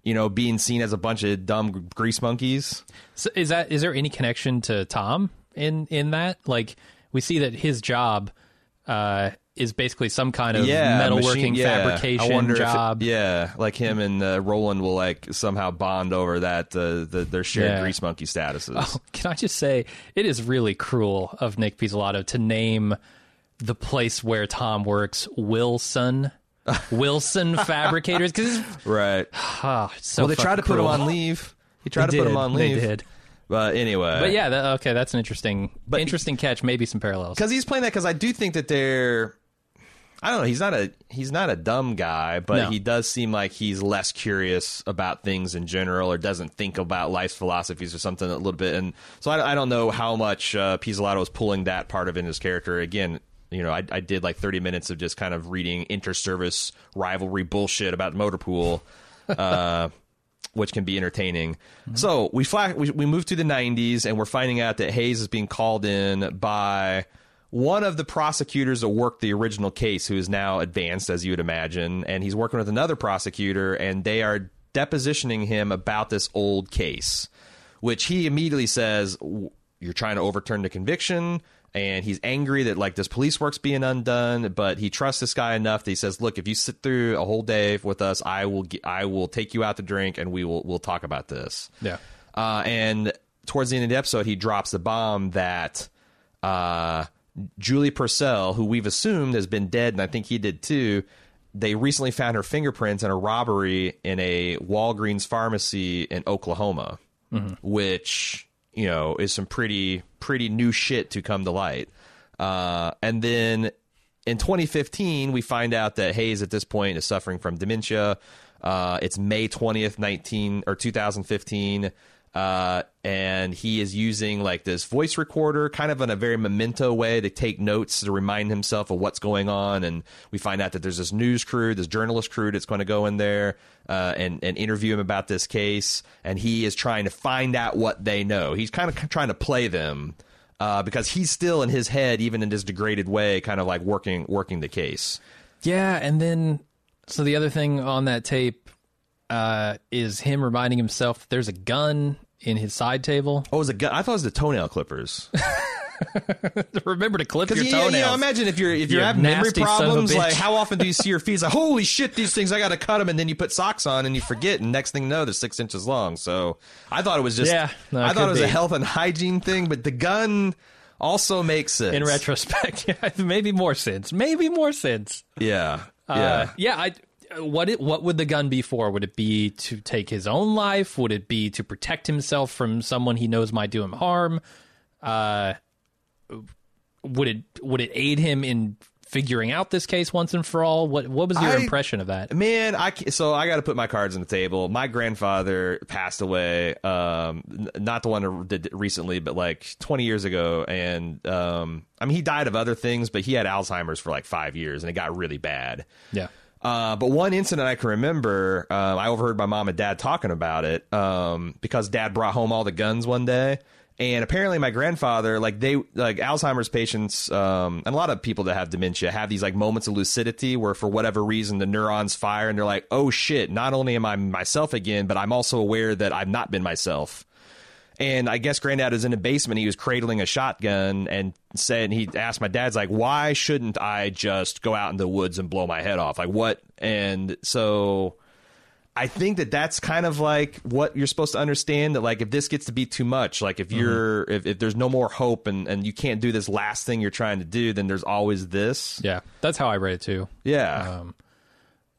you know being seen as a bunch of dumb grease monkeys. So is that is there any connection to Tom in in that? Like we see that his job uh, is basically some kind of yeah, metalworking machine- yeah. fabrication I wonder if it- job. yeah, like him and uh, Roland will like somehow bond over that uh, the, their shared Yeah. grease monkey statuses. Can I just say it is really cruel of Nick Pizzolatto to name the place where Tom works Wilson. (laughs) Wilson Fabricators because Right. (sighs) it's so well, they tried to fucking put him on leave. He tried They to put him on They leave. did. But anyway. But yeah, that, okay, that's an interesting, But- interesting catch. Maybe some parallels. because he's playing that because I do think that they're. I don't know. He's not a he's not a dumb guy, but No. he does seem like he's less curious about things in general, or doesn't think about life's philosophies or something a little bit. And so I, I don't know how much uh, Pizzolatto is pulling that part of in his character. Again, you know, I, I did like thirty minutes of just kind of reading inter-service rivalry bullshit about Motorpool. (laughs) Uh, which can be entertaining. So we, fly, we we move to the 90s, and we're finding out that Hayes is being called in by one of the prosecutors that worked the original case, who is now advanced, as you would imagine, and he's working with another prosecutor, and they are depositioning him about this old case, which he immediately says, "You're trying to overturn the conviction." And he's angry that like this police work's being undone, but he trusts this guy enough that he says, "Look, if you sit through a whole day with us, I will I will take you out to drink, and we will we'll talk about this." Yeah. Uh, and towards the end of the episode, he drops the bomb that uh, Julie Purcell, who we've assumed has been dead, and I think he did too. They recently found her fingerprints in a robbery in a Walgreens pharmacy in Oklahoma, which you know is some pretty pretty new shit to come to light. Uh, and then in 2015, we find out that Hayes at this point is suffering from dementia. Uh, it's May 20th, 19 or 2015. Uh, and he is using like this voice recorder, kind of in a very memento way, to take notes to remind himself of what's going on. And we find out that there's this news crew, this journalist crew that's going to go in there uh, and and interview him about this case. And he is trying to find out what they know. He's kind of trying to play them uh, because he's still in his head, even in this degraded way, kind of like working working the case. Yeah, and then so the other thing on that tape uh, is him reminding himself that there's a gun in his side table. Oh, it was a gun. I thought it was the toenail clippers. (laughs) Remember to clip your toenails. you know, imagine if you're if you're You having memory nasty son of a problems, like how often do you see your feet? It's like holy shit, these things I got to cut them, and then you put socks on and you forget, and next thing you know, they're six inches long. So I thought it was just Yeah, no, I thought it was be. a health and hygiene thing, but the gun also makes sense in retrospect, (laughs) yeah, maybe more sense. Maybe more sense. Yeah, Uh, yeah. yeah, I what it, what would the gun be for? Would it be to take his own life? Would it be to protect himself from someone he knows might do him harm? Uh, would it would it aid him in figuring out this case once and for all? What what was your I- impression of that? Man, I so I got to put my cards on the table. My grandfather passed away, um, not the one that did it recently, but like 20 years ago. And um, I mean, he died of other things, but he had Alzheimer's for like five years, and it got really bad. Yeah. Uh, but one incident I can remember, um, I overheard my mom and dad talking about it um, because dad brought home all the guns one day. And apparently, my grandfather, like they, like Alzheimer's patients, um, and a lot of people that have dementia have these like moments of lucidity where, for whatever reason, the neurons fire and they're like, "Oh shit! Not only am I myself again, but I'm also aware that I've not been myself." And I guess Granddad was in the basement. He was cradling a shotgun and said, he asked my dad's like, why shouldn't I just go out in the woods and blow my head off? Like, what? And so I think that that's kind of like what you're supposed to understand that, like, if this gets to be too much, like, if you're, if, if there's no more hope and, and you can't do this last thing you're trying to do, then there's always this. Yeah, that's how I read it too. Yeah. Um,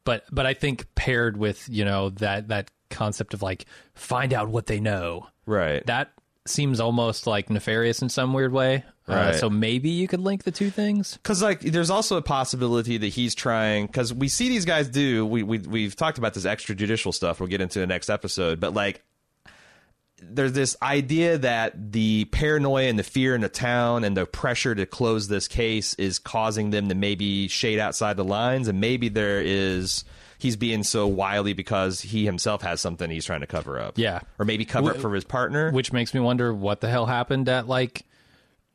but but I think paired with you know that that concept of like find out what they know right. that seems almost like nefarious in some weird way. Uh, so maybe you could link the two things. Because like, there's also a possibility that he's trying. Because we see these guys do. We we we've talked about this extrajudicial stuff. We'll get into the next episode. But like, there's this idea that the paranoia and the fear in the town and the pressure to close this case is causing them to maybe shade outside the lines, and maybe there is. He's being so wily because he himself has something he's trying to cover up. Yeah. Or maybe cover up for his partner. Which makes me wonder what the hell happened at like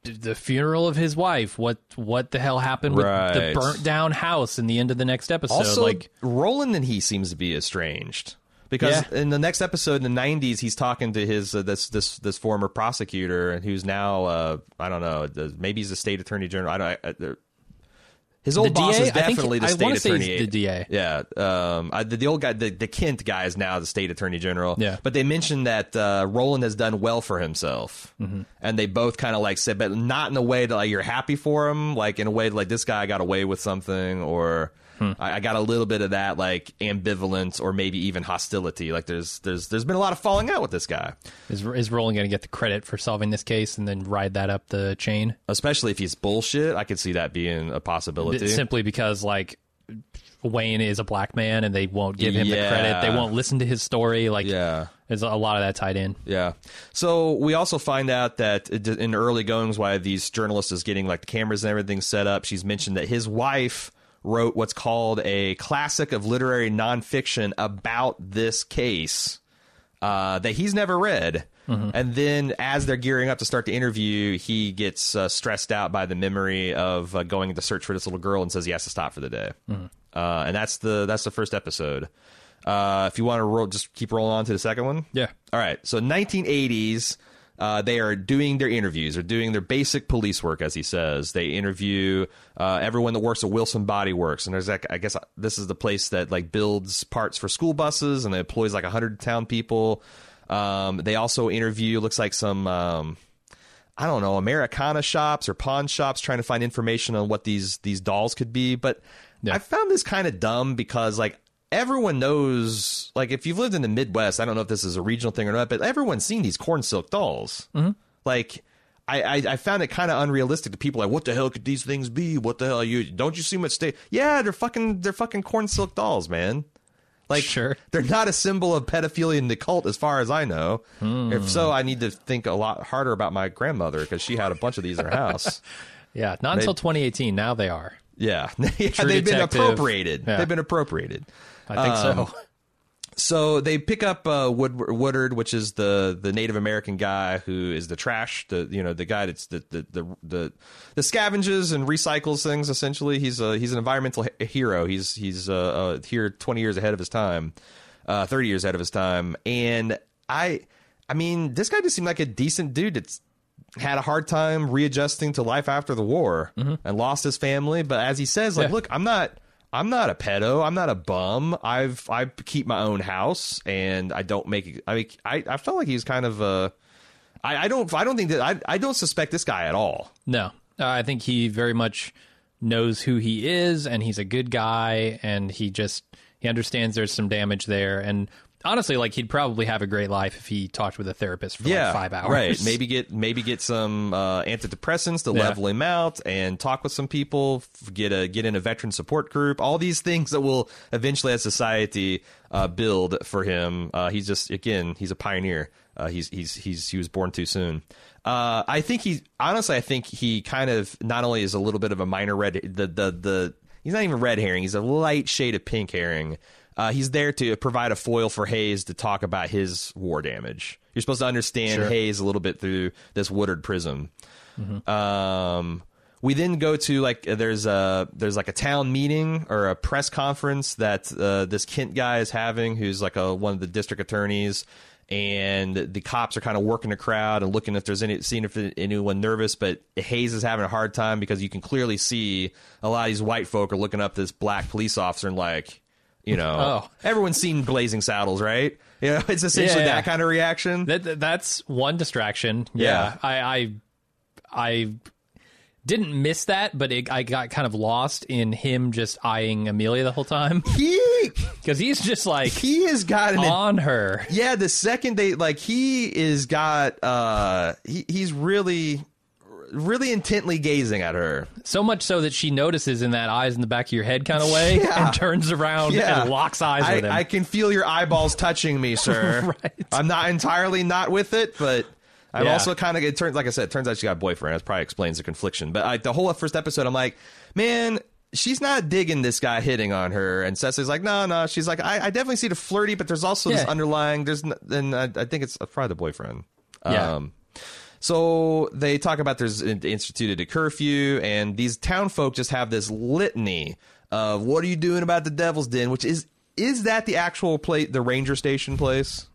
the funeral of his wife. What what the hell happened with the burnt down house in the end of the next episode? Also, like Roland and he seems to be estranged because Yeah. in the next episode in the '90s, he's talking to his uh, this this this former prosecutor who's now uh, I don't know maybe he's the state attorney general. I don't. I, I, his old The boss DA? is I think- definitely the state attorney. the DA. Yeah, um, I, the, the old guy, the, the Kent guy, is now the state attorney general. Yeah. but they mentioned that uh, Roland has done well for himself, Mm-hmm. and they both kind of like said, but not in a way that like you're happy for him, like in a way that, like this guy got away with something, or Hmm. I, I got a little bit of that like ambivalence, or maybe even hostility. Like there's there's there's been a lot of falling out with this guy, is is Roland going to get the credit for solving this case and then ride that up the chain? especially if he's bullshit. I could see that being a possibility. simply because like Wayne is a black man and they won't give him Yeah. the credit. They won't listen to his story. Like, Yeah. there's a lot of that tied in. Yeah. So we also find out that in early goings, why these journalists is getting like the cameras and everything set up. She's mentioned that his wife wrote what's called a classic of literary nonfiction about this case uh, that he's never read. And then, as they're gearing up to start the interview, he gets uh, stressed out by the memory of uh, going to search for this little girl and says he has to stop for the day. Uh, and that's the that's the first episode. Uh, if you want to roll, just keep rolling on to the second one. Yeah. All right. So 1980s, uh, they are doing their interviews. They're doing their basic police work, as he says. They interview uh, everyone that works at Wilson Body Works, and there's like I guess this is the place that like builds parts for school buses, and it employs like hundred town people. Um, they also interview looks like some. Um, I don't know, Americana shops or pawn shops trying to find information on what these these dolls could be. But Yeah. I found this kind of dumb because like everyone knows, like if you've lived in the Midwest, I don't know if this is a regional thing or not, but everyone's seen these corn silk dolls. Mm-hmm. Like. I, I, I found it kind of unrealistic to people like what the hell could these things be? What the hell are you? Don't you see much state? Yeah, they're fucking they're fucking corn silk dolls, man. Like Sure. they're not a symbol of pedophilia in the cult, as far as I know. If so, I need to think a lot harder about my grandmother because she had a bunch of these in her house. (laughs) Yeah. Not until 2018. Now they are. Yeah, (laughs) yeah they've been appropriated. Yeah. They've been appropriated. I think Um, so. So they pick up uh, Wood, Woodard, which is the the Native American guy who is the trash, the you know the guy that's the the the the, the scavenges and recycles things. Essentially, he's a he's an environmental he- hero. He's he's uh, uh, here twenty years ahead of his time, uh, thirty years ahead of his time. And I, I mean, this guy just seemed like a decent dude. That's had a hard time readjusting to life after the war and lost his family. But as he says, like, Yeah. look, I'm not. I'm not a pedo. I'm not a bum. I've I keep my own house and I don't make. I mean, I, I felt like he's kind of uh I, I don't I don't think that I I don't suspect this guy at all. No. Uh, I think he very much knows who he is and he's a good guy and he just He understands there's some damage there, and honestly, like he'd probably have a great life if he talked with a therapist for yeah, like five hours. Right. (laughs) Maybe get maybe get some uh, antidepressants to Yeah. level him out and talk with some people. Get a get in a veteran support group. All these things that will eventually, as society, uh, build for him. Uh, he's just again, he's a pioneer. Uh, he's he's he's he was born too soon. Uh, I think he honestly, I think he kind of not only is a little bit of a minor red the the the he's not even red herring. He's a light shade of pink herring. Uh, he's there to provide a foil for Hayes to talk about his war damage. You're supposed to understand Sure. Hayes a little bit through this Woodard prism. Um, we then go to like uh, there's a there's like a town meeting or a press conference that uh, this Kent guy is having, who's like a one of the district attorneys, and the cops are kind of working the crowd and looking if there's any seeing if anyone nervous. But Hayes is having a hard time because you can clearly see a lot of these white folk are looking up this black police officer and like. You know, (laughs) Oh. everyone's seen Blazing Saddles, right? You know, it's essentially Yeah. that kind of reaction. That, that- that's one distraction. Yeah. Yeah, I, I I didn't miss that, but it, I got kind of lost in him just eyeing Amelia the whole time (laughs) he because he's just like he has got on her. Yeah, the second they like he is got uh he, he's really really intently gazing at her. So much so that she notices in that eyes in the back of your head kind of way (laughs) Yeah. and turns around Yeah. and locks eyes I, with him. I can feel your eyeballs touching me, (laughs) sir. Right. I'm not entirely not with it, but I'm Yeah. also kind of it turns like I said, it turns out she got a boyfriend. That probably explains the confliction. But like the whole first episode, I'm like, man, she's not digging this guy hitting on her. And Cecily's like, no, no. She's like, I, I definitely see the flirty, but there's also this underlying. There's n- and I, I think it's probably the boyfriend. Yeah. Um, so they talk about there's instituted a curfew, and these town folk just have this litany of what are you doing about the Devil's Den, which is is that the actual place, the ranger station place?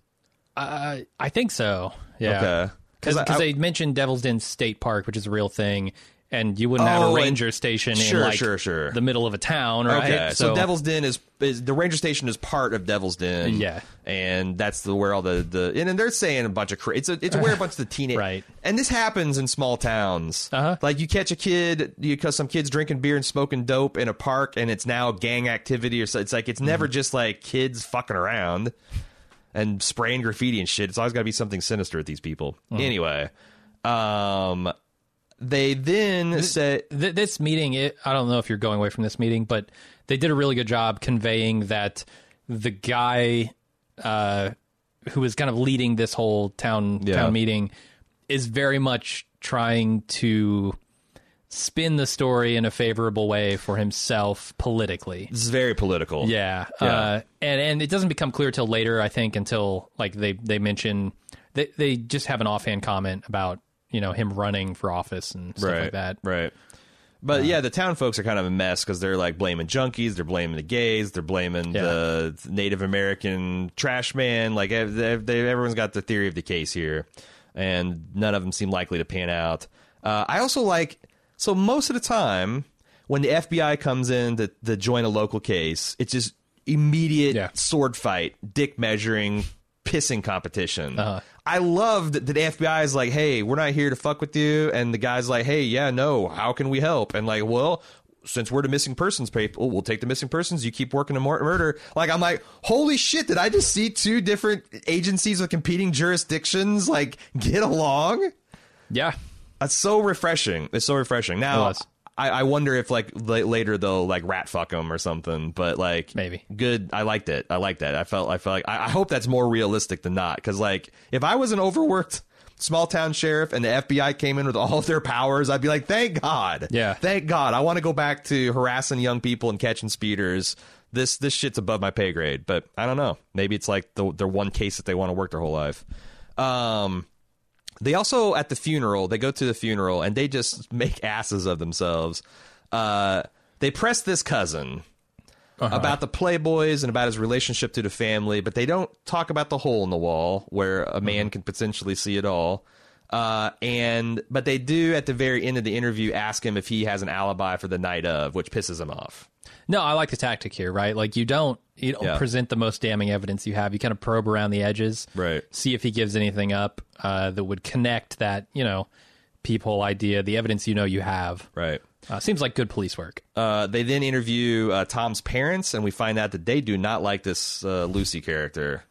Uh, I think so. Yeah. Okay. Because they mentioned Devil's Den State Park, which is a real thing, and you wouldn't have Oh, a ranger station Sure, in like sure, sure. the middle of a town, right? Okay, so, Devil's Den is, is the ranger station is part of Devil's Den. Yeah. and that's the where all the the and then they're saying a bunch of cra- it's a, it's where a bunch of the (laughs) teenage Right. And this happens in small towns. Uh-huh. Like you catch a kid because some kids drinking beer and smoking dope in a park, and it's now gang activity or so. It's like it's never Mm-hmm. just like kids fucking around and spraying graffiti and shit. It's always got to be something sinister with these people. Mm-hmm. Anyway, um, they then said. Th- this meeting, it, I don't know if you're going away from this meeting, but they did a really good job conveying that the guy uh, who is kind of leading this whole town Yeah. town meeting is very much trying to spin the story in a favorable way for himself politically. This is very political. Yeah. Yeah. Uh, and and it doesn't become clear till later, I think, until like they they mention they they just have an offhand comment about you know him running for office and stuff right, like that. Right. But yeah, the town folks are kind of a mess because they're like blaming junkies, they're blaming the gays, they're blaming Yeah. the Native American trash man. Like they, they, everyone's got the theory of the case here, and none of them seem likely to pan out. Uh, I also like so most of the time when the FBI comes in to, to join a local case, it's just immediate Yeah. sword fight, dick measuring, pissing competition. Uh-huh. I loved that the FBI is like, hey, we're not here to fuck with you. And the guy's like, hey, yeah, no, how can we help? And like, well, since we're the missing persons people, we'll take the missing persons. You keep working mur- murder. Like, I'm like, holy shit, did I just see two different agencies with competing jurisdictions like get along? Yeah. It's so refreshing. It's so refreshing. Now. I, I wonder if like la- later they'll like rat fuck them or something. But like Maybe. good. I liked it. I liked that. I felt. I felt like I, I hope that's more realistic than not. Because like if I was an overworked small town sheriff and the FBI came in with all of their powers, I'd be like, thank God. Yeah. Thank God. I want to go back to harassing young people and catching speeders. This this shit's above my pay grade. But I don't know. Maybe it's like the their one case that they want to work their whole life. Um. They also at the funeral, they go to the funeral and they just (laughs) make asses of themselves. Uh, they press this cousin about the playboys and about his relationship to the family, but they don't talk about the hole in the wall where a man can potentially see it all. Uh, and but they do at the very end of the interview ask him if he has an alibi for the night of, which pisses him off. No, I like the tactic here, right? Like you don't you don't Yeah. present the most damning evidence you have. You kind of probe around the edges, Right. See if he gives anything up uh, that would connect that you know peephole idea, the evidence you know you have, Right. Uh, seems like good police work. Uh, they then interview uh, Tom's parents, and we find out that they do not like this uh, Lucy character.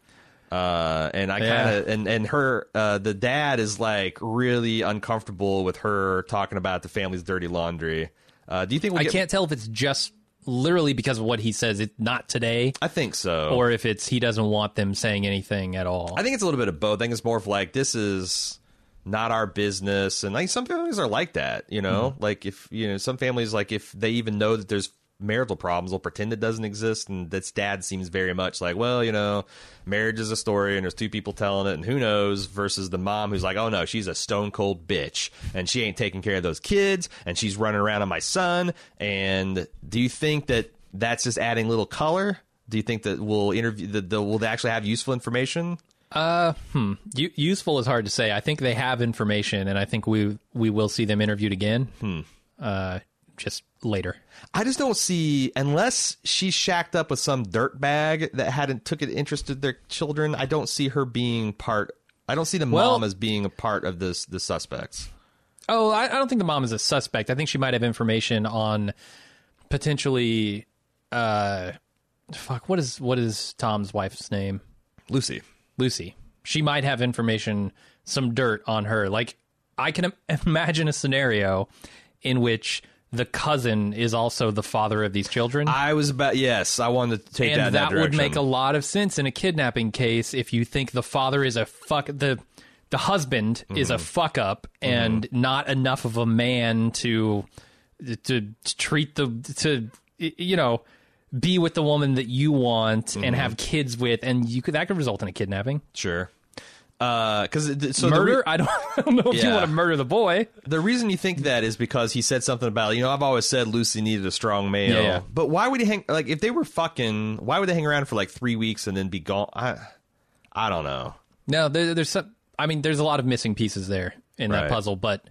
Uh, and I kind of Yeah. and and her uh, the dad is like really uncomfortable with her talking about the family's dirty laundry. Uh, do you think we I get, can't tell if it's just literally because of what he says. It's not today, I think so. or if it's he doesn't want them saying anything at all. I think it's a little bit of both. I think it's more of like this is not our business, and like some families are like that. You know, mm-hmm. like if you know some families like if they even know that there's marital problems, they'll pretend it doesn't exist. And this dad seems very much like, well, you know, marriage is a story, and there's two people telling it, and who knows. Versus the mom who's like, oh no, she's a stone cold bitch, and she ain't taking care of those kids, and she's running around on my son. And do you think that that's just adding little color? Do you think that we'll interview that the, will they actually have useful information? U- useful is hard to say. I think they have information, and I think we we will see them interviewed again. Hmm. Uh, just later. I just don't see unless she's shacked up with some dirt bag that hadn't took an interest in their children. I don't see her being part. I don't see the Well- mom as being a part of this the suspects. Oh, I, I don't think the mom is a suspect. I think she might have information on potentially. Uh, fuck. What is what is Tom's wife's name? Lucy, Lucy. She might have information, some dirt on her. Like I can im- (laughs) imagine a scenario in which the cousin is also the father of these children. I was about yes. I wanted to take that. and in that, that, would make a lot of sense in a kidnapping case if you think the father is a fuck the the husband is Mm-hmm. a fuck up and not enough of a man to to, to treat the to you know be with the woman that you want Mm-hmm. and have kids with and you could that could result in a kidnapping sure. Because so the murder re- I, don't, (laughs) I don't know if you want to murder the boy The reason you think that is because he said something about you know I've always said Lucy needed a strong male. Yeah, yeah. But why would he hang like if they were fucking? Why would they hang around for like three weeks and then be gone? I I don't know. no there, there's some I mean there's a lot of missing pieces there in Right. that puzzle but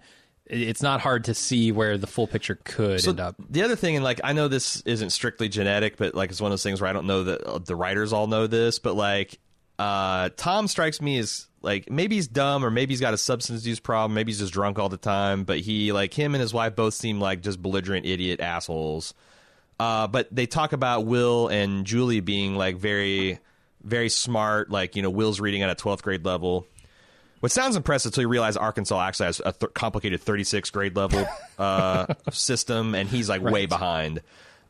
it's not hard to see where the full picture could So end up the other thing, and like I know this isn't strictly genetic, but like it's one of those things where I don't know that uh, the writers all know this, but like uh, Tom strikes me as like maybe he's dumb or maybe he's got a substance use problem, maybe he's just drunk all the time, but he like him and his wife both seem like just belligerent idiot assholes. Uh, but they talk about Will and Julie being like very, very smart. Like you know, Will's reading at a twelfth grade level. Which sounds impressive until you realize Arkansas actually has a th- complicated 36 grade level uh, (laughs) system, and he's like way behind.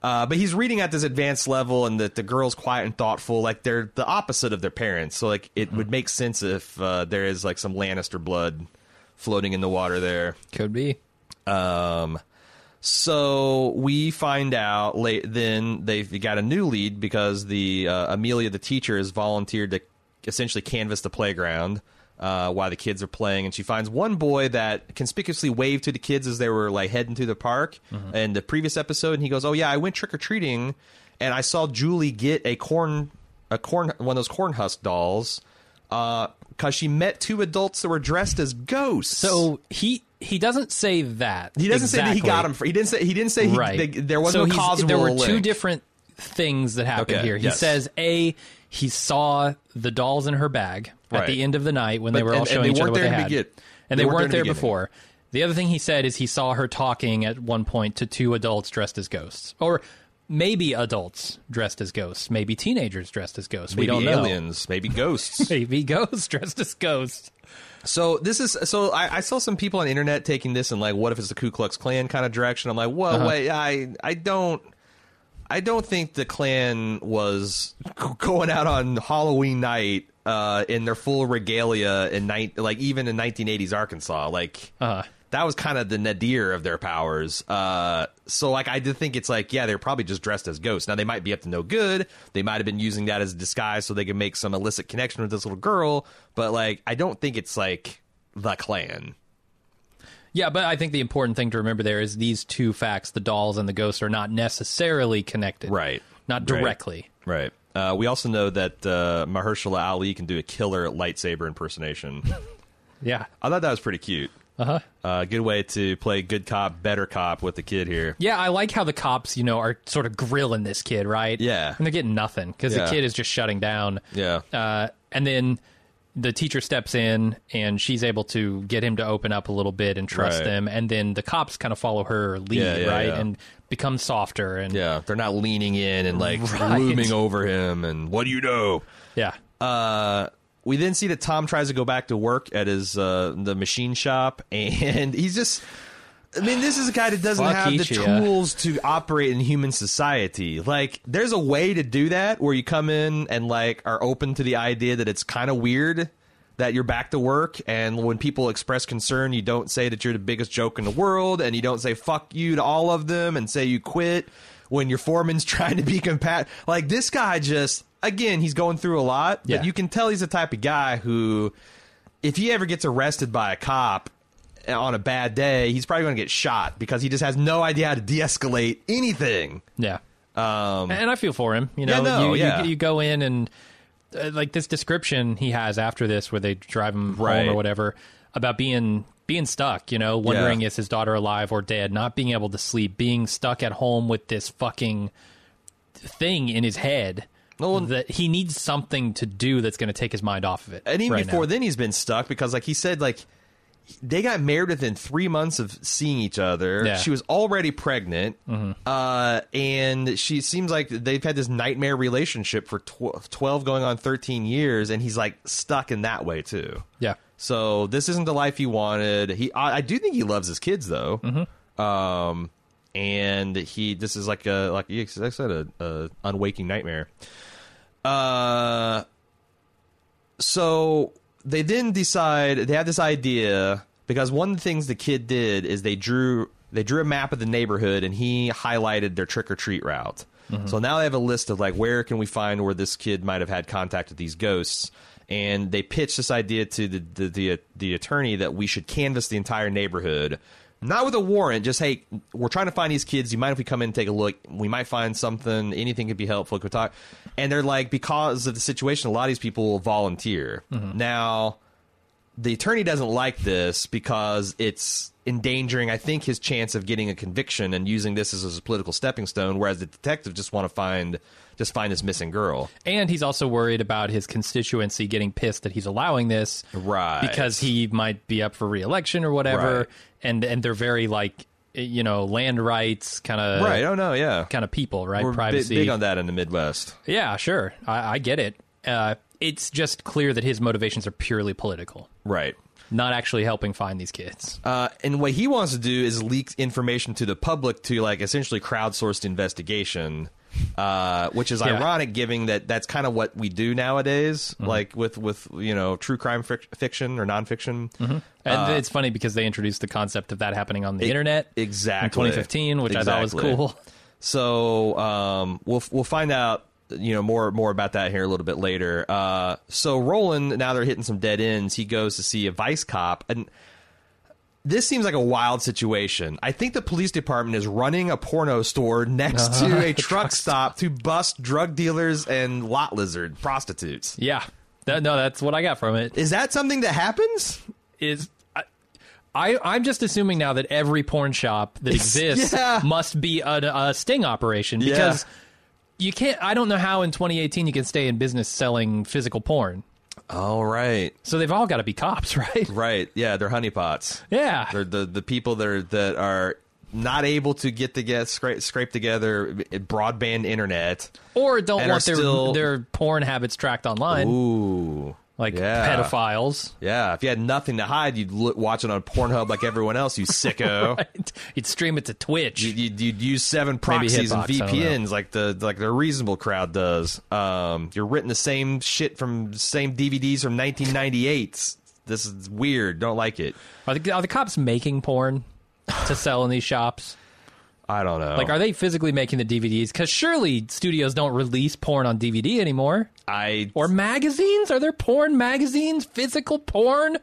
Uh, but he's reading at this advanced level, and that the girl's quiet and thoughtful. Like they're the opposite of their parents. So like it would make sense if uh, there is like some Lannister blood floating in the water there. could be Um, so we find out late. Then they've got a new lead because the uh, Amelia, the teacher, has volunteered to essentially canvass the playground uh, while the kids are playing, and she finds one boy that conspicuously waved to the kids as they were like heading to the park. In the previous episode, and he goes, "Oh yeah, I went trick or treating, and I saw Julie get a corn, a corn, one of those corn husk dolls." Because she met two adults that were dressed as ghosts. So he he doesn't say that. He doesn't say that he got him. For, he didn't say he didn't say he, right. they- there wasn't so he's- causal There were two different things that happened Okay, here. He yes. says a he saw the dolls in her bag at the end of the night when they were all and- and showing they each other what they had, begin- and they they, weren't weren't there there before. The other thing he said is he saw her talking at one point to two adults dressed as ghosts, or maybe adults dressed as ghosts, maybe teenagers dressed as ghosts. maybe we don't know. aliens, maybe ghosts. (laughs) Maybe ghosts dressed as ghosts. so this is so I, I saw some people on the internet taking this and like, what if it's the Ku Klux Klan kind of direction? I'm like, well, Uh-huh. wait, I I don't. I don't think the Klan was going out on Halloween night uh, in their full regalia in night, like even in 1980s Arkansas. Like Uh-huh. that was kind of the nadir of their powers. Uh, so like I did think it's like yeah they're probably just dressed as ghosts. Now they might be up to no good. They might have been using that as a disguise so they could make some illicit connection with this little girl. But like I don't think it's like the Klan. Yeah, but I think the important thing to remember there is these two facts, the dolls and the ghosts, are not necessarily connected. Right. Not Right. directly. Right. Uh, we also know that uh, Mahershala Ali can do a killer lightsaber impersonation. (laughs) Yeah. I thought that was pretty cute. Uh-huh. Uh, good way to play good cop, better cop with the kid here. Yeah, I like how the cops, you know, are sort of grilling this kid, right? Yeah. And they're getting nothing because Yeah. the kid is just shutting down. Yeah. Uh, and then the teacher steps in and she's able to get him to open up a little bit and trust Right. him and then the cops kind of follow her lead Yeah, yeah, right yeah. and become softer and Yeah, they're not leaning in and like Right. looming over him and what do you know? yeah Uh, we then see that Tom tries to go back to work at his uh, the machine shop, (laughs) and he's just. I mean, this is a guy that doesn't Fuck have the tools to operate in human society. Like, there's a way to do that where you come in and like are open to the idea that it's kind of weird that you're back to work, and when people express concern, you don't say that you're the biggest joke in the world, and you don't say "fuck you" to all of them, and say you quit when your foreman's (laughs) trying to be compat. Like this guy just again, he's going through a lot, Yeah. but you can tell he's the type of guy who, if he ever gets arrested by a cop on a bad day, he's probably going to get shot because he just has no idea how to de-escalate anything. yeah Um, and I feel for him. You Yeah, know, no, you, yeah. you you go in and uh, like this description he has after this, where they drive him Right. home or whatever, about being being stuck. You know, wondering Yeah. is his daughter alive or dead, not being able to sleep, being stuck at home with this fucking thing in his head. And- that he needs something to do that's going to take his mind off of it. and even right before now. then, he's been stuck because, like he said, like they got married within three months of seeing each other. Yeah. Mm-hmm. She was already pregnant, uh, and she seems like they've had this nightmare relationship for tw- twelve, going on thirteen years, and he's like stuck in that way too. yeah, So this isn't the life he wanted. He, I, I do think he loves his kids though. Mm-hmm. Um, and he, this is like a, like I said, a, a unwaking nightmare. Uh, so they then decide they have this idea because one of the things the kid did is they drew they drew a map of the neighborhood and he highlighted their trick or treat route. Mm-hmm. So now they have a list of like where can we find where this kid might have had contact with these ghosts. And they pitched this idea to the the, the the attorney that we should canvass the entire neighborhood, not with a warrant. Just hey, we're trying to find these kids. You mind if we come in and take a look? We might find something. Anything could be helpful. Could talk. And they're like, because of the situation, a lot of these people will volunteer. Mm-hmm. Now, the attorney doesn't like this because it's endangering, I think, his chance of getting a conviction and using this as a political stepping stone. Whereas the detective just want to find just find this missing girl. and he's also worried about his constituency getting pissed that he's allowing this, Right. Because he might be up for reelection or whatever, Right. And and they're very like you know land rights kind of right? Oh no, yeah. kind of people, right? We're Privacy. big on that in the Midwest. Yeah, sure. I, I get it. Uh, it's just clear that his motivations are purely political, Right. not actually helping find these kids. Uh, and what he wants to do is leak information to the public to like essentially crowdsource the investigation, uh, which is Yeah. ironic, given that that's kind of what we do nowadays, Mm-hmm. like with with you know true crime fic- fiction or nonfiction. And it's funny because they introduced the concept of that happening on the E- internet exactly. in 2015, which I thought was cool. So um, we'll we'll find out you know more more about that here a little bit later. Uh, so Roland, now they're hitting some dead ends. He goes to see a vice cop, and this seems like a wild situation. I think the police department is running a porno store next to uh-huh. a (laughs) truck stop to bust drug dealers and lot lizard prostitutes. Yeah, That- no, that's what I got from it. Is that something that happens? Is I, I I'm just assuming now that every porn shop that (laughs) exists yeah. must be a, a sting operation because you can't. I don't know how in 2018 you can stay in business selling physical porn. All right, So they've all got to be cops, (laughs) right? right, yeah, they're honeypots. Yeah. They're the the people that are that are not able to get together scrape, scrape together eh, broadband internet. or don't want their still- their porn habits tracked online, Ooh, like yeah. pedophiles. Yeah, if you had nothing to hide, you'd watch it on Pornhub like everyone else. You (laughs) sicko. Right? You'd stream it to Twitch. You'd, you'd, use seven proxies and VPNs like the like the reasonable crowd does. Um, you're renting the same shit from same DVDs from 1998. This is weird. Don't like it. Are the, are the cops making porn to sell in these shops? I don't know. Like, are they physically making the DVDs? Because surely studios don't release porn on DVD anymore. I Or magazines? Are there porn magazines? Physical porn?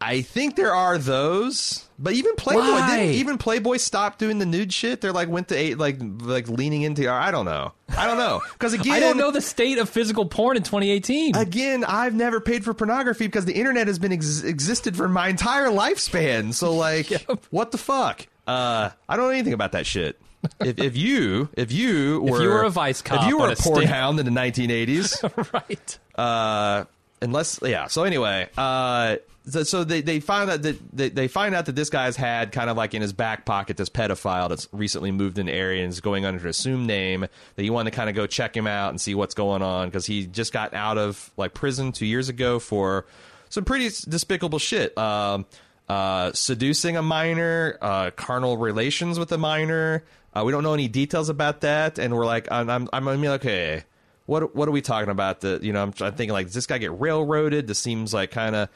I think there are those, but even Playboy Why? didn't even Playboy stopped doing the nude shit. They're like went to eight, like like leaning into. I don't know. I don't know because again, (laughs) I don't know the state of physical porn in 2018. Again, I've never paid for pornography because the internet has been ex- existed for my entire lifespan. So like, (laughs) what the fuck? Uh, I don't know anything about that shit. if, if you if you were if you were a vice cop if you were a a porn hound in the 1980s, (laughs) right. uh, unless yeah. So anyway, uh, so, so they they find out that they, they find out that this guy's had kind of like in his back pocket this pedophile that's recently moved in the area and is going under an assumed name. That you want to kind of go check him out and see what's going on because he just got out of like prison two years ago for some pretty despicable shit. Um, uh, seducing a minor, uh, carnal relations with a minor. Uh, we don't know any details about that, and we're like, I'm, I'm, I'm mean, okay, what, what are we talking about? That you know, I'm, I'm thinking like, does this guy get railroaded? This seems like kind of,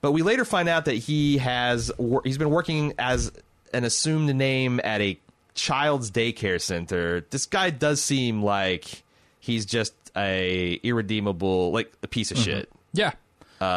but we later find out that he has, wor- he's been working as an assumed name at a child's daycare center. This guy does seem like he's just a irredeemable, like a piece of shit. Yeah.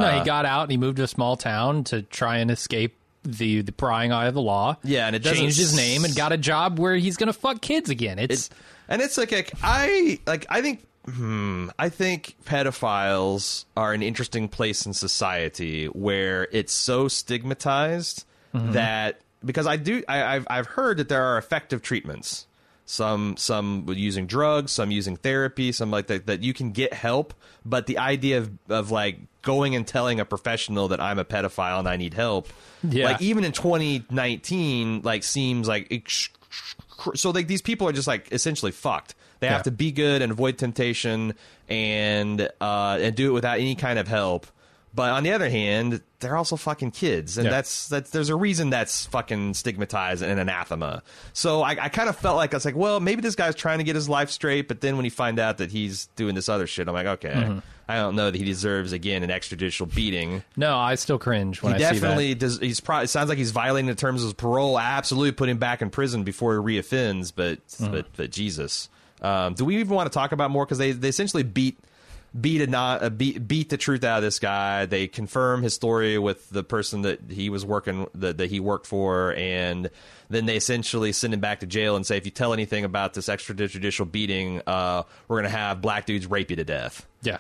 No, he got out and he moved to a small town to try and escape the the prying eye of the law. Yeah, and it changed his name and got a job where he's gonna fuck kids again. It's, and it's like, like I like I think hmm, I think pedophiles are an interesting place in society where it's so stigmatized that because I do I, I've I've heard that there are effective treatments. Some some using drugs, some using therapy, some like that that you can get help. But the idea of of like going and telling a professional that I'm a pedophile and I need help, Yeah. like even in 2019, like seems like ex- so like these people are just like essentially fucked. They have to be good and avoid temptation and uh and do it without any kind of help. But on the other hand, they're also fucking kids, and Yeah. that's that's there's a reason that's fucking stigmatized and anathema. So I, I kind of felt like I was like, well, maybe this guy's trying to get his life straight, but then when you find out that he's doing this other shit, I'm like, okay, Mm-hmm. I don't know that he deserves again an extrajudicial beating. no, I still cringe when He I definitely see that. does. He's probably sounds like he's violating the terms of his parole. I absolutely put him back in prison before he reoffends. But Mm-hmm. but but Jesus, um, do we even want to talk about more? Because they they essentially beat beat a not uh, beat beat the truth out of this guy. They confirm his story with the person that he was working that that he worked for, and then they essentially send him back to jail and say, if you tell anything about this extrajudicial beating, uh, we're gonna have black dudes rape you to death. Yeah,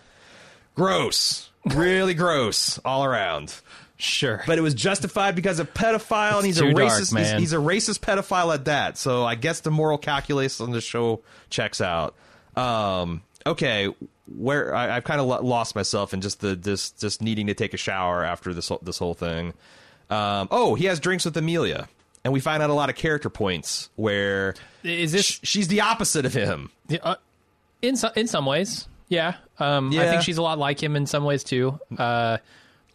Gross, really gross all around sure. but it was justified because of pedophile, and he's a dark, racist. man. He's, he's a racist pedophile at that. So I guess the moral calculus on the show checks out. Um, okay, where I, I've kind of lo- lost myself in just the this just needing to take a shower after this whole- this whole thing. Um, oh, he has drinks with Amelia, and we find out a lot of character points where is this sh- she's the opposite of him. uh, in some in some ways? Yeah, um, I think she's a lot like him in some ways too. Uh,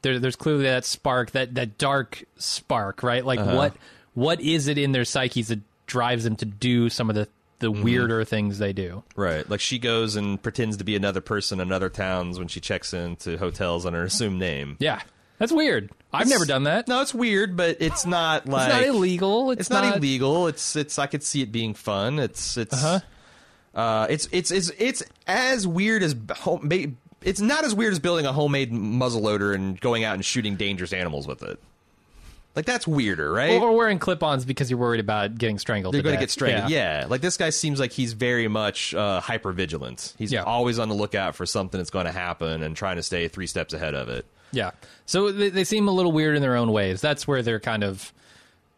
there, there's clearly that spark, that that dark spark, right? Like Uh-huh. what what is it in their psyches that drives them to do some of the the Mm-hmm. weirder things they do? Right. Like she goes and pretends to be another person in other towns when she checks into hotels on her assumed name. Yeah, that's weird. I've never done that. No, it's weird, but it's not like it's not illegal. It's, It's not, illegal. It's it's I could see it being fun. It's it's Uh-huh. uh it's it's it's it's as weird as home. It's not as weird as building a homemade muzzleloader and going out and shooting dangerous animals with it. Like that's weirder, right? Or, wearing clip-ons because you're worried about getting strangled. You're going to get strangled. Yeah. Like this guy seems like he's very much uh, hyper vigilant. He's Yeah. always on the lookout for something that's going to happen and trying to stay three steps ahead of it. Yeah. So they, they seem a little weird in their own ways. That's where they're kind of,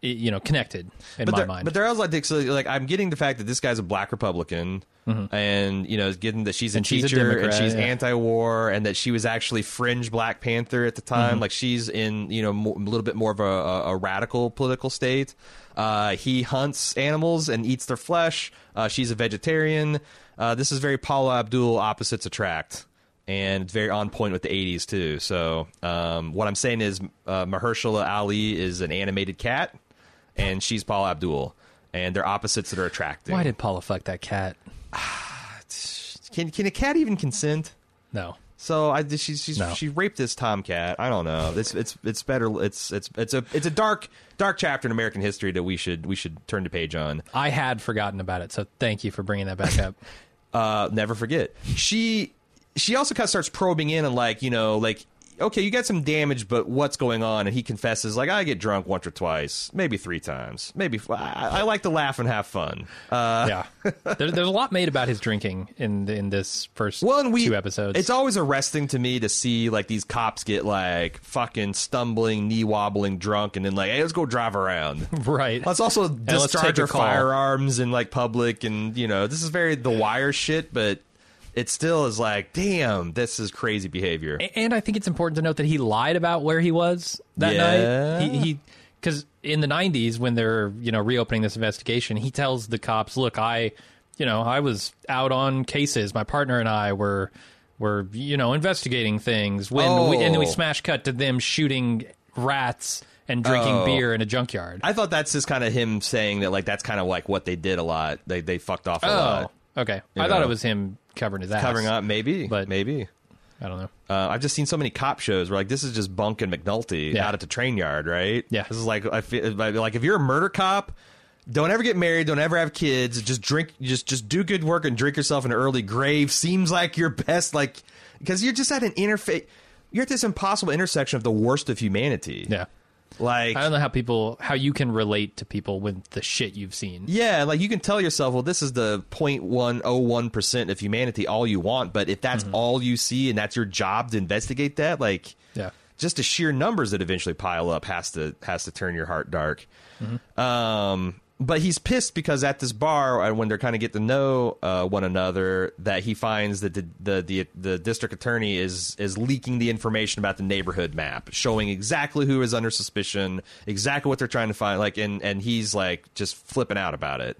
you know, connected in but my mind. But they're also like, so, like I'm getting the fact that this guy's a black Republican, and you know, getting that she's a Mm-hmm. And she's a teacher and Democrat, she's yeah. anti-war, and that she was actually fringe Black Panther at the Mm-hmm. time. Like she's in you know a little bit more of a, a, a radical political state. Uh, he hunts animals and eats their flesh. Uh, she's a vegetarian. Uh, this is very Paula Abdul opposites attract. And it's very on point with the 80s, too. So, um, what I'm saying is, uh, Mahershala Ali is an animated cat, and she's Paula Abdul. And they're opposites that are attractive. Why did Paula fuck that cat? (sighs) Can can a cat even consent? No. So I she's she's No. she raped this tomcat. I don't know. It's it's it's better. It's it's it's a it's a dark dark chapter in American history that we should we should turn the page on. I had forgotten about it, so thank you for bringing that back up. (laughs) Uh, never forget. She she also kind of starts probing in and like you know like okay you got some damage but what's going on and he confesses like I get drunk once or twice maybe three times maybe f- I, I like to laugh and have fun. Uh, yeah. (laughs) There, there's a lot made about his drinking in in this first well, and we, two episodes. It's always arresting to me to see like these cops get like fucking stumbling, knee wobbling, drunk, and then like, hey, let's go drive around. (laughs) right. Let's also let's discharge our firearms in like public, and you know this is very The Wire shit, but it still is like, damn, this is crazy behavior. And I think it's important to note that he lied about where he was that Yeah. night. He, he, because in the '90s, when they're you know reopening this investigation, he tells the cops, "Look, I, you know, I was out on cases. My partner and I were, were you know investigating things when, we, and then we Oh. smash cut to them shooting rats and drinking Oh. beer in a junkyard. I thought that's just kind of him saying that, like, that's kind of like what they did a lot. They they fucked off a oh, lot. Okay. You I thought know. it was him covering his ass. Covering up, maybe, But- maybe. I don't know. Uh, I've just seen so many cop shows where like this is just Bunk and McNulty Yeah. out at the train yard, right? Yeah. this is like I feel like if you're a murder cop, don't ever get married, don't ever have kids, just drink, just just do good work and drink yourself in an early grave. Seems like your best, like because you're just at an interface. You're at this impossible intersection of the worst of humanity. Yeah. Like I don't know how people how you can relate to people with the shit you've seen. Yeah, like you can tell yourself, well, this is the 0.101% of humanity, all you want. But if that's all you see and that's your job to investigate that, like, Yeah. just the sheer numbers that eventually pile up has to has to turn your heart dark. Um, but he's pissed because at this bar, uh, when they're kind of get to know uh, one another, that he finds that the, the the the district attorney is is leaking the information about the neighborhood map, showing exactly who is under suspicion, exactly what they're trying to find. Like, and and he's like just flipping out about it.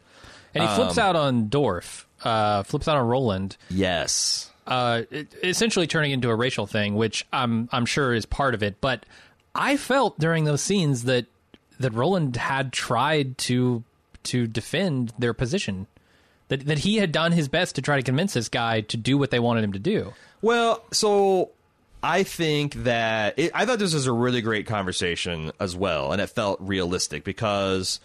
And he flips out on Dorff, uh, flips out on Roland, Yes. uh, it- essentially turning into a racial thing, which I'm I'm sure is part of it. But I felt during those scenes that that Roland had tried to to defend their position, that that he had done his best to try to convince this guy to do what they wanted him to do. Well, so I think that it, I thought this was a really great conversation as well, and it felt realistic because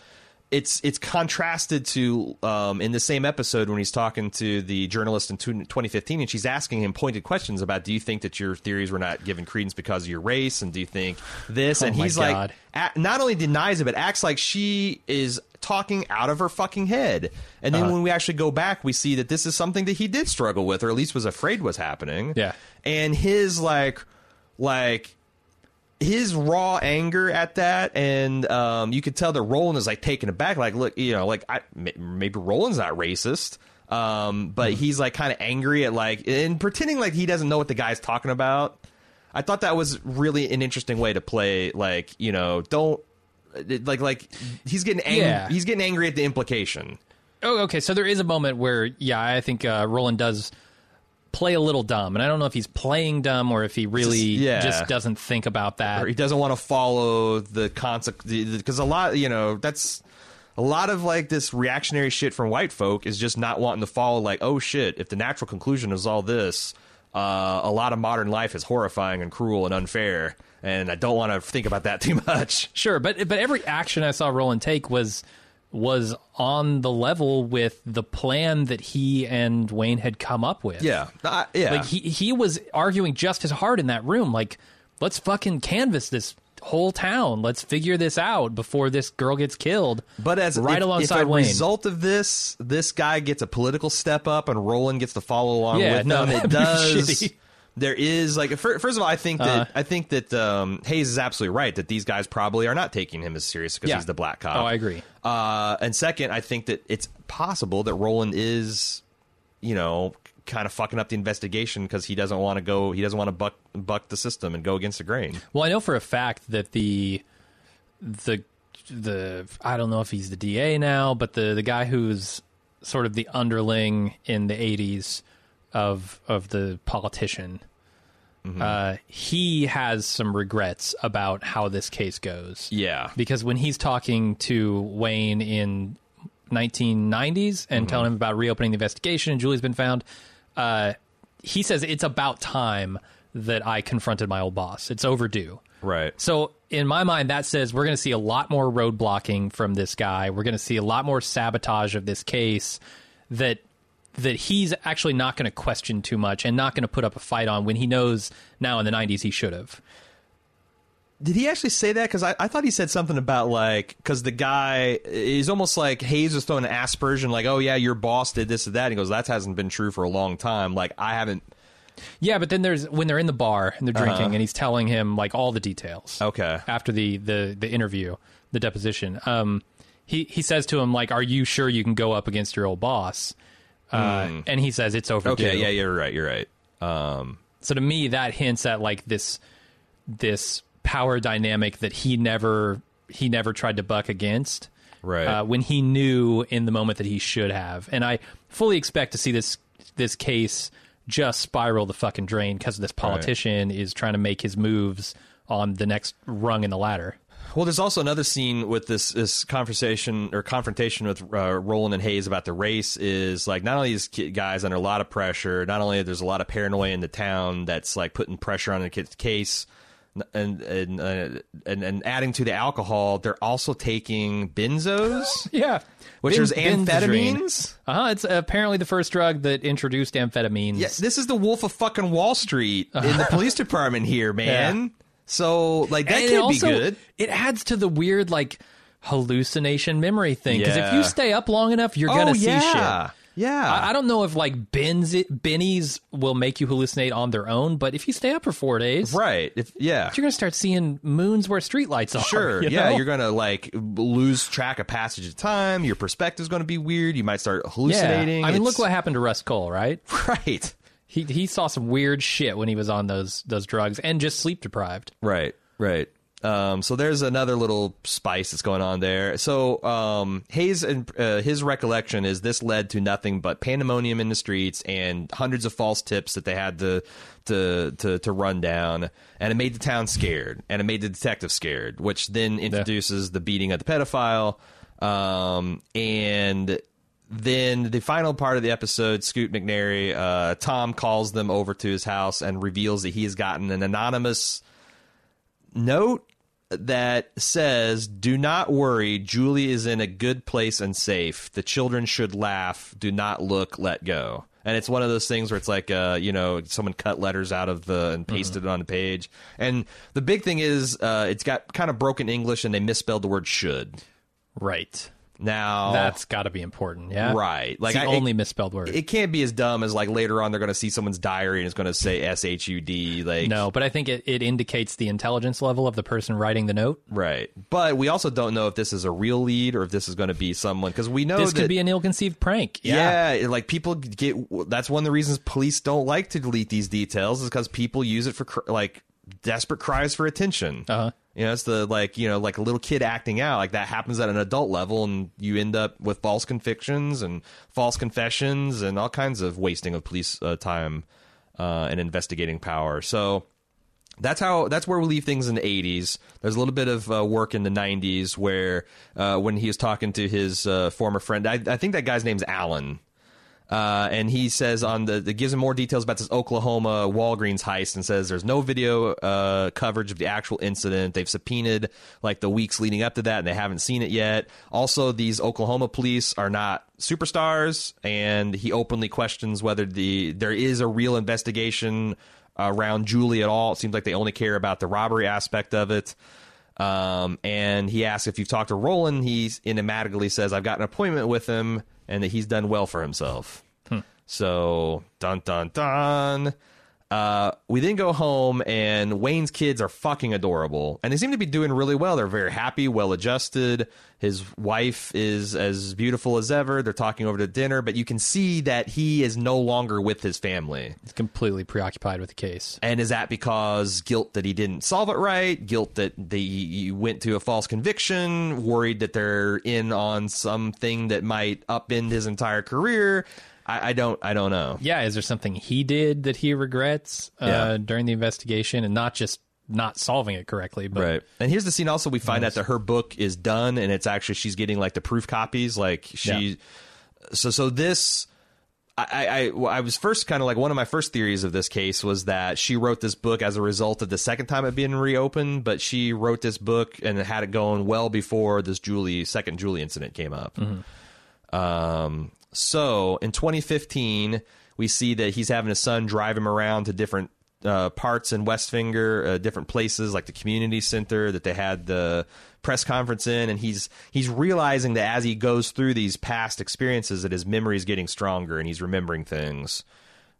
it's it's contrasted to um, in the same episode when he's talking to the journalist in 2015, and she's asking him pointed questions about Do you think that your theories were not given credence because of your race, and do you think this? and Oh my he's God. like, not only denies it, but acts like she is talking out of her fucking head. And then when we actually go back, we see that this is something that he did struggle with, or at least was afraid was happening. Yeah. And his like, like his raw anger at that, and um, you could tell that Roland is like taken aback. Like, look, you know, like I, maybe Roland's not racist. Um, but Mm-hmm. he's like kind of angry at like and pretending like he doesn't know what the guy's talking about. I thought that was really an interesting way to play. Like, you know, don't like like he's getting angry. Yeah. He's getting angry at the implication. Oh, okay. So there is a moment where, yeah, I think uh, Roland does play a little dumb, and I don't know if he's playing dumb or if he really Just- yeah. just doesn't think about that. or he doesn't want to follow the consequence because a lot you know that's a lot of like this reactionary shit from white folk is just not wanting to follow like oh shit if the natural conclusion is all this uh, a lot of modern life is horrifying and cruel and unfair and i don't want to think about that (laughs) too much Sure, but but every action I saw Roland take was was on the level with the plan that he and Wayne had come up with. yeah uh, yeah Like he he was arguing just as hard in that room. Like, let's fucking canvas this whole town. Let's figure this out before this girl gets killed. But as right if, alongside if a Wayne. result of this, this guy gets a political step up, and Roland gets to follow along Yeah, with no, them. It (laughs) does. There is like first of all, I think that Uh. I think that um, Hays is absolutely right that these guys probably are not taking him as serious because Yeah. he's the black cop. Oh, I agree. Uh, and second, I think that it's possible that Roland is, you know, kind of fucking up the investigation because he doesn't want to go. He doesn't want to buck buck the system and go against the grain. Well, I know for a fact that the the the I don't know if he's the DA now, but the the guy who's sort of the underling in the '80s of of the politician, uh, he has some regrets about how this case goes. Yeah. because when he's talking to Wayne in 1990s and telling him about reopening the investigation and Julie's been found, uh, he says it's about time that I confronted my old boss. It's overdue. Right. So in my mind, that says we're going to see a lot more road blocking from this guy. We're going to see a lot more sabotage of this case that that he's actually not going to question too much and not going to put up a fight on when he knows now in the 90s he should have. Did he actually say that? Because I, I thought he said something about like because the guy is almost like Hays was throwing an aspersion, like, "Oh yeah, your boss did this and that." He goes, "That hasn't been true for a long time. Like I haven't." Yeah, but then there's when they're in the bar and they're drinking, and he's telling him like all the details. Okay. After the the the interview, the deposition, um, he he says to him like, "Are you sure you can go up against your old boss?" uh, and he says it's overdue. Okay, yeah, you're right. You're right. Um, So to me, that hints at like this this power dynamic that he never he never tried to buck against. Right. Uh, when he knew in the moment that he should have, and I fully expect to see this this case just spiral the fucking drain because this politician is trying to make his moves on the next rung in the ladder. Well, there's also another scene with this this conversation or confrontation with uh, Roland and Hays about the race. Is like not only these guys under a lot of pressure, not only there's a lot of paranoia in the town that's like putting pressure on the kid's case, and and, uh, and and adding to the alcohol, they're also taking benzos, (gasps) Yeah, which is amphetamines. Uh huh. It's apparently the first drug that introduced amphetamines. Yeah, this is the Wolf of fucking Wall Street in the (laughs) police department here, man. So like that And it could also- be good. It adds to the weird like hallucination memory thing because if you stay up long enough, you're gonna oh see yeah, shit. Yeah. I, I don't know if like bins bennies will make you hallucinate on their own, but if you stay up for four days, right. If yeah. you're gonna start seeing moons where streetlights are. Sure. you yeah, know? you're gonna like lose track of passage of time. Your perspective's gonna be weird. You might start Yeah. hallucinating. I mean, look what happened to Rust Cohle, right? (laughs) Right. He he saw some weird shit when he was on those those drugs and just sleep deprived. Right. Right. Um, so there's another little spice that's going on there. So um, Hays and uh, his recollection is this led to nothing but pandemonium in the streets and hundreds of false tips that they had to to to, to run down, and it made the town scared, and it made the detective scared, which then introduces the beating of the pedophile, um, and then the final part of the episode, Scoot McNairy, uh, Tom calls them over to his house and reveals that he has gotten an anonymous note that says, "Do not worry, Julie is in a good place and safe. The children should laugh. Do not look. Let go." And it's one of those things where it's like, uh, you know, someone cut letters out of the and pasted it on the page. And the big thing is, uh, it's got kind of broken English, and they misspelled the word "should." Right. Now That's got to be important. Yeah. right. Like Like the I, only misspelled word. it can't be as dumb as like later on they're going to see someone's diary and it's going to say S H U D. Like no, but I think it, it indicates the intelligence level of the person writing the note. right. But we also don't know if this is a real lead or if this is going to be someone because we know This that could be an ill-conceived prank. yeah. like people get. That's one of the reasons police don't like to delete these details is because people use it for cr- like desperate cries for attention. Uh-huh. You know, it's the like you know like a little kid acting out. Like that happens at an adult level, and you end up with false convictions and false confessions and all kinds of wasting of police uh, time uh, and investigating power. So that's how that's where we leave things in the 80s there's a little bit of uh, work in the 90s where uh, when he was talking to his uh, former friend I, I think that guy's name's alan uh, and he says on the, the gives him more details about this Oklahoma Walgreens heist and says there's no video uh, coverage of the actual incident. They've subpoenaed like the weeks leading up to that, and they haven't seen it yet. Also, these Oklahoma police are not superstars, and he openly questions whether the there is a real investigation around Julie at all. It seems like they only care about the robbery aspect of it. Um, and he asks if you've talked to Roland. He enigmatically says, I've got an appointment with him and that he's done well for himself. So, dun dun dun. Uh, we then go home, and Wayne's kids are fucking adorable, and they seem to be doing really well. They're very happy, well adjusted. His wife is as beautiful as ever. They're talking over to dinner, but you can see that he is no longer with his family. He's completely preoccupied with the case. And is that because guilt that he didn't solve it right, guilt that they he went to a false conviction, worried that they're in on something that might upend his entire career? I, I don't, I don't know. Yeah, is there something he did that he regrets uh, Yeah. during the investigation, and not just not solving it correctly, but Right. And here's the scene also we find out that her book is done and it's actually she's getting like the proof copies. Like she Yeah. so so this I, I, I was first kind of like one of my first theories of this case was that she wrote this book as a result of the second time it being reopened, but she wrote this book and had it going well before this Julie second Julie incident came up. Um, so in 2015, we see that he's having his son drive him around to different uh, parts in West Finger, uh, different places like the community center that they had the press conference in, and he's he's realizing that as he goes through these past experiences, that his memory is getting stronger and he's remembering things.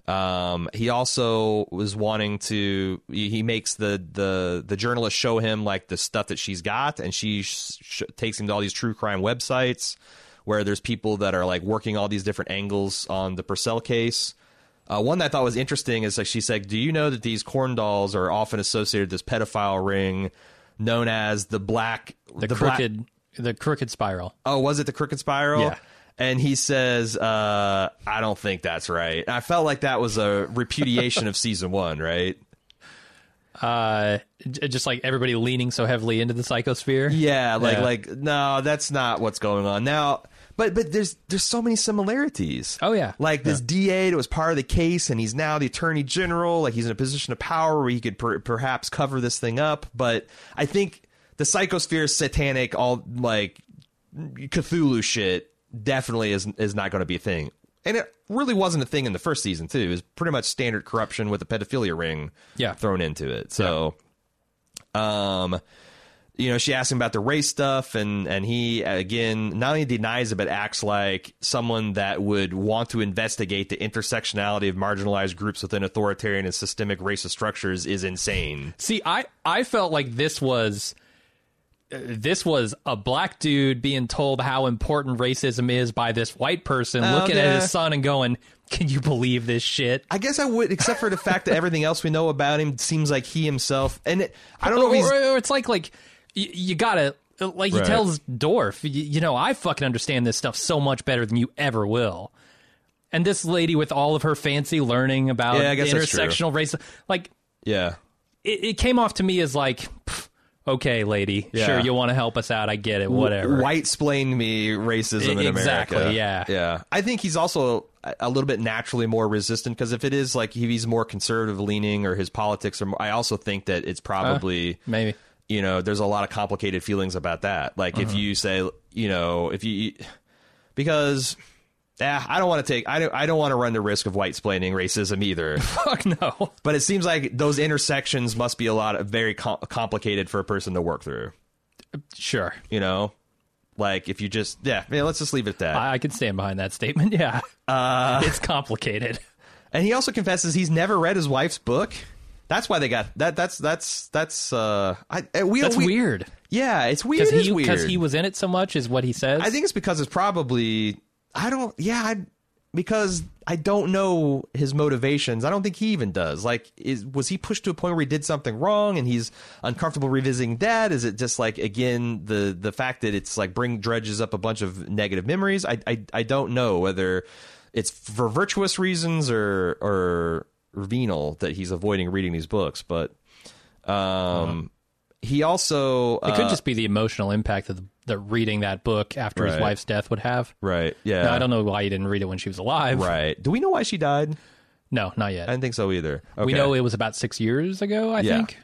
Um, he also was wanting to. He he makes the the the journalist show him like the stuff that she's got, and she sh- sh- takes him to all these true crime websites where there's people that are like working all these different angles on the Purcell case. Uh, one that I thought was interesting is like she said, "Do you know that these corn dolls are often associated with this pedophile ring known as the black The, black- crooked the crooked spiral. oh, was it the crooked spiral? Yeah. And he says, uh, "I don't think that's right." And I felt like that was a repudiation of season one, right? Uh, just like everybody leaning so heavily into the psychosphere. Yeah, like Yeah. like no, that's not what's going on now. But but there's there's so many similarities. Oh, yeah. like this DA that was part of the case, and he's now the attorney general. Like he's in a position of power where he could per- perhaps cover this thing up. But I think the psychosphere, satanic, all like Cthulhu shit, definitely is is not going to be a thing. And it really wasn't a thing in the first season too. It was pretty much standard corruption with a pedophilia ring Yeah. thrown into it. So, um, you know, she asked him about the race stuff, and and he again not only denies it, but acts like someone that would want to investigate the intersectionality of marginalized groups within authoritarian and systemic racist structures is insane. See, I I felt like this was this was a black dude being told how important racism is by this white person looking yeah. at his son and going, "Can you believe this shit?" I guess I would, except for the fact that everything else we know about him seems like he himself, and it, I don't know or, if he's or- or it's like like you, you gotta like he Right. tells Dorff, you, you know, I fucking understand this stuff so much better than you ever will. And this lady with all of her fancy learning about Yeah, intersectional race, like yeah. it, it came off to me as like, okay, lady, Yeah. sure, you want to help us out, I get it, whatever. White splained me racism in exactly, America. yeah. yeah. I think he's also a a little bit naturally more resistant because if it is like he's more conservative leaning or his politics are, more, I also think that it's uh, probably Maybe. You know there's a lot of complicated feelings about that. Like if you say you know if you because. Yeah, I don't want to take. I don't. I don't want to run the risk of white splaining racism either. (laughs) Fuck no. But it seems like those intersections must be a lot of very com- complicated for a person to work through. Sure. You know, like if you just yeah, yeah let's just leave it at that. I, I can stand behind that statement. (laughs) Yeah. Uh, it's complicated. (laughs) and he also confesses he's never read his wife's book. That's why they got that. That's that's that's uh, I, uh, we That's we, weird. Yeah, it's weird. Because he, weird. 'cause he was in it so much, is what he says. I think it's because it's probably I don't. Yeah, I, because I don't know his motivations. I don't think he even does. Like, is was he pushed to a point where he did something wrong and he's uncomfortable revisiting that? Is it just like again the the fact that it's like bring dredges up a bunch of negative memories? I I, I don't know whether it's for virtuous reasons or or venal that he's avoiding reading these books, but. Um, he also it could uh, just be the emotional impact that the, the reading that book after his wife's death would have. right, yeah, Now, I don't know why he didn't read it when she was alive. right. Do we know why she died? No, not yet. I didn't think so either. Okay. We know it was about six years ago, I Yeah. think.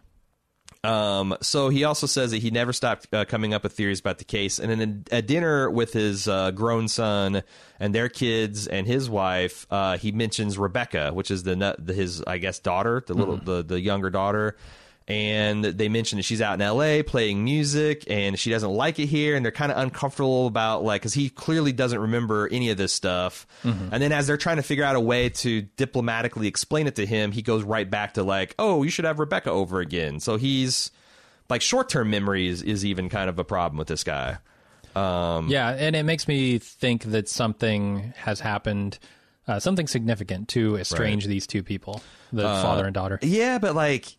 Um, so he also says that he never stopped uh, coming up with theories about the case. And in a, a dinner with his uh, grown son and their kids and his wife, uh, he mentions Rebecca, which is the, his I guess daughter, the little the the younger daughter. And they mention that she's out in L.A. playing music, and she doesn't like it here, and they're kind of uncomfortable about like because he clearly doesn't remember any of this stuff. And then as they're trying to figure out a way to diplomatically explain it to him, he goes right back to like, "Oh, you should have Rebecca over again." So he's like short term memory is, is even kind of a problem with this guy. Um, Yeah, and it makes me think that something has happened, uh, something significant to estrange these two people, the Uh, father and daughter. Yeah, but like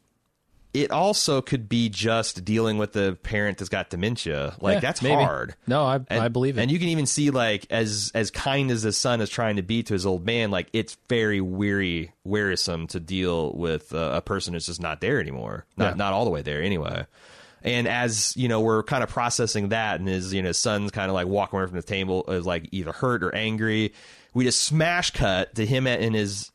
it also could be just dealing with the parent that's got dementia. Like Yeah, that's maybe. hard. No, I, And, I believe it. And you can even see like as as kind as the son is trying to be to his old man, like it's very weary, wearisome to deal with uh, a person who's just not there anymore. Not Yeah. not all the way there anyway. And as you know, we're kind of processing that, and his you know son's kind of like walking away from the table, is like either hurt or angry. We just smash cut to him at, in his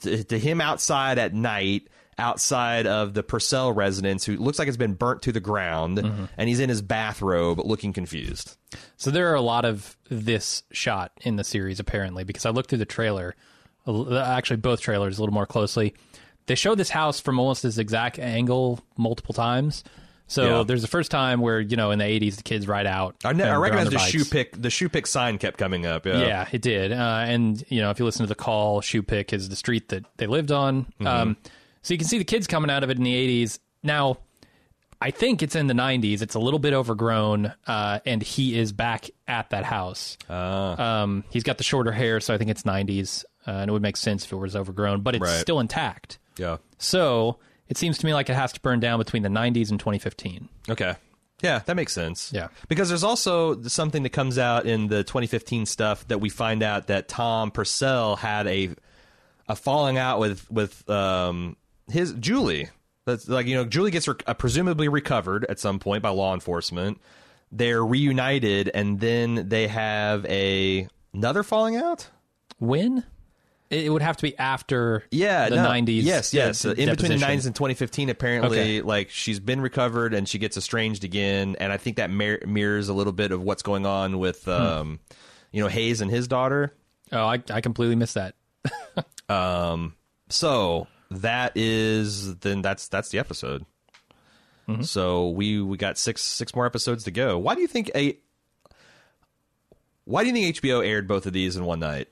to, to him outside at night outside of the Purcell residence who looks like it's been burnt to the ground and he's in his bathrobe looking confused. So there are a lot of this shot in the series apparently because I looked through the trailer, actually both trailers a little more closely. They show this house from almost this exact angle multiple times. So Yeah. there's the first time where you know in the 80s the kids ride out. I, ne- I recognize the shoe pick the shoe pick sign kept coming up. Yeah. Yeah, it did. Uh, and you know, if you listen to the call, Shoe Pick is the street that they lived on. Mm-hmm. Um, so you can see the kids coming out of it in the '80s. Now, I think it's in the 90s. It's a little bit overgrown, uh, and he is back at that house. Ah. Um, he's got the shorter hair, so I think it's 90s, uh, and it would make sense if it was overgrown, but it's Right. still intact. Yeah. So it seems to me like it has to burn down between the 90s and 2015. Okay. Yeah, that makes sense. Yeah. Because there's also something that comes out in the 2015 stuff that we find out that Tom Purcell had a a falling out with with um his Julie. That's like you know Julie gets re- uh, presumably recovered at some point by law enforcement. They're reunited and then they have a another falling out. When? It would have to be after Yeah, the no, 90s. Yes, yes. Uh, in between the 90s and 2015, apparently, Okay. like she's been recovered and she gets estranged again, and I think that mir- mirrors a little bit of what's going on Hmm. with, um, you know, Hays and his daughter. Oh, I, I completely missed that. (laughs) Um, so that is then that's that's the episode. Mm-hmm. So we we got six six more episodes to go. Why do you think a why do you think HBO aired both of these in one night?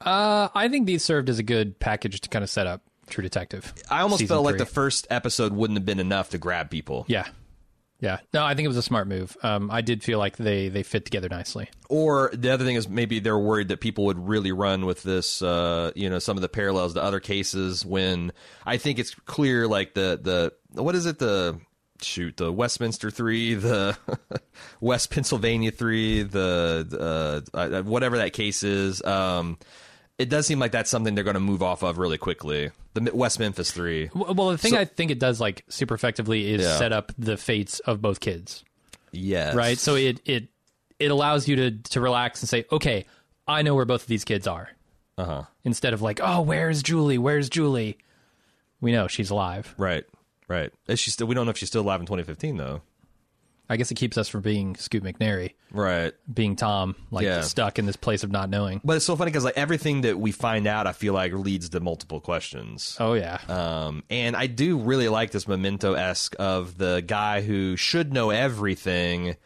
Uh, I think these served as a good package to kind of set up True Detective. I almost felt like the first episode wouldn't have been enough to grab people. Yeah. Yeah. No, I think it was a smart move. Um, I did feel like they, they fit together nicely. Or the other thing is maybe they're worried that people would really run with this, uh, you know, some of the parallels to other cases. When I think it's clear, like the the what is it the shoot the Westminster three, the (laughs) West Pennsylvania three, the uh, whatever that case is. Um, it does seem like that's something they're going to move off of really quickly. The West Memphis three. Well, the thing So- I think it does like super effectively is Yeah. set up the fates of both kids, Yes. right? So it it it allows you to to relax and say, okay, I know where both of these kids are, Uh huh. instead of like, oh, where's Julie? Where's Julie? We know she's alive. Right. Right. Is she still? We don't know if she's still alive in 2015 though. I guess it keeps us from being Scoot McNairy, Right. being Tom, like Yeah. stuck in this place of not knowing. But it's so funny because like everything that we find out, I feel like leads to multiple questions. Oh yeah, Um, and I do really like this memento esque of the guy who should know everything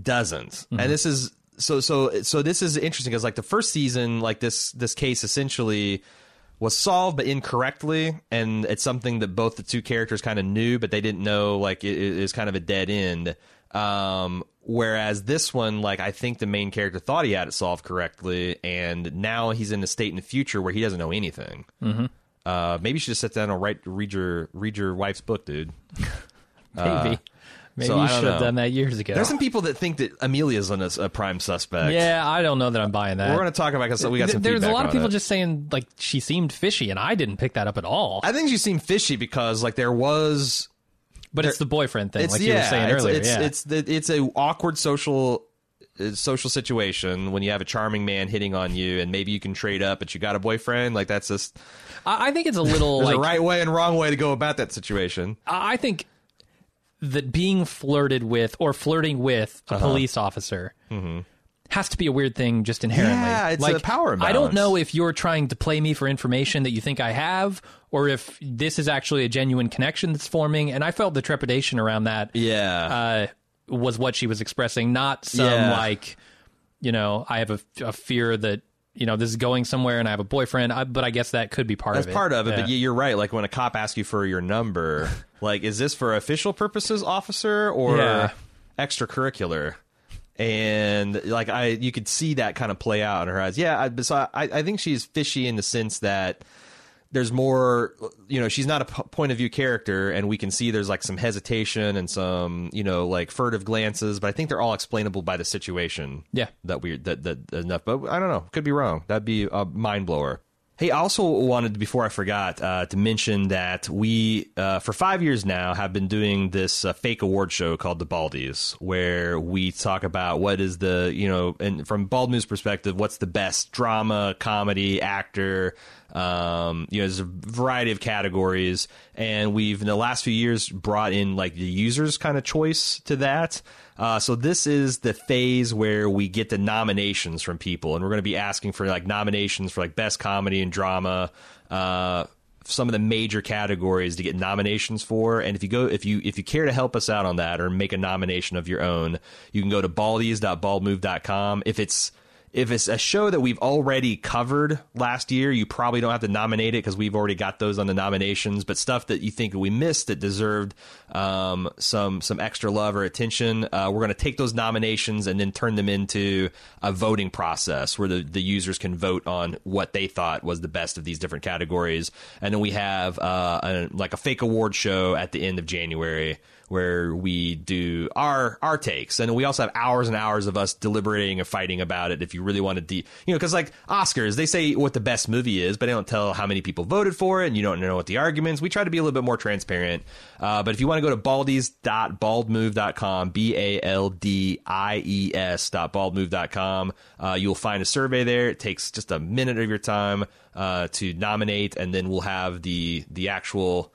doesn't. And this is so so so this is interesting because like the first season, like this this case essentially was solved but incorrectly, and it's something that both the two characters kind of knew, but they didn't know like it, it is kind of a dead end. Um, whereas this one, like I think the main character thought he had it solved correctly, and now he's in a state in the future where he doesn't know anything. Mm-hmm. Uh, maybe you should just sit down and write read your read your wife's book, dude. (laughs) maybe. Maybe so you should have done that years ago. There's some people that think that Amelia's on a, a prime suspect. yeah, I don't know that I'm buying that. we're going to talk about because we got some. There's a lot of people it. just saying like she seemed fishy, and I didn't pick that up at all. I think she seemed fishy because like there was but it's the boyfriend thing, like yeah, you were saying it's, earlier. It's yeah, it's the, it's a awkward social uh, social situation when you have a charming man hitting on you and maybe you can trade up, but you got a boyfriend. Like that's just I, I think it's a little there's like a right way and wrong way to go about that situation. I think that being flirted with or flirting with a Uh-huh. police officer has to be a weird thing just inherently. Mm-hmm. Yeah, it's like, a power I don't know if you're trying to play me for information that you think I have, or if this is actually a genuine connection that's forming. And I felt the trepidation around that. Yeah, uh, was what she was expressing, not some Yeah. like, you know, I have a, a fear that you know this is going somewhere and I have a boyfriend. I, but I guess that could be part That's of it. part of it, Yeah. but you're right. Like when a cop asks you for your number, (laughs) like is this for official purposes, officer, or Yeah. extracurricular? And like I, you could see that kind of play out in her eyes. Yeah, I, so I, I think she's fishy in the sense that there's more, you know, she's not a p- point of view character, and we can see there's like some hesitation and some, you know, like furtive glances, but I think they're all explainable by the situation. Yeah. that we that that enough, but I don't know, could be wrong. That'd be a mind blower. Hey, I also wanted, before I forgot, uh, to mention that we, uh, for five years now, have been doing this uh, fake award show called The Baldies, where we talk about what is the, you know, and from Bald Move's perspective, what's the best drama, comedy, actor, um, you know, there's a variety of categories. And we've, in the last few years, brought in like the users kind of choice to that. Uh, so this is the phase where we get the nominations from people, and we're going to be asking for like nominations for like best comedy and drama, uh, some of the major categories to get nominations for. And if you go, if you if you care to help us out on that or make a nomination of your own, you can go to baldies.baldmove.com. If it's if it's a show that we've already covered last year, you probably don't have to nominate it because we've already got those on the nominations. But stuff that you think we missed that deserved um, some some extra love or attention, uh, we're going to take those nominations and then turn them into a voting process where the, the users can vote on what they thought was the best of these different categories. And then we have uh, a, like a fake award show at the end of January where we do our our takes, and we also have hours and hours of us deliberating and fighting about it. If you really want to, de- you know, because like Oscars, they say what the best movie is, but they don't tell how many people voted for it, and you don't know what the arguments. We try to be a little bit more transparent. Uh, but if you want to go to baldies.baldmove.com, b a l d i e s dot baldmove.com, uh, you'll find a survey there. It takes just a minute of your time uh, to nominate, and then we'll have the the actual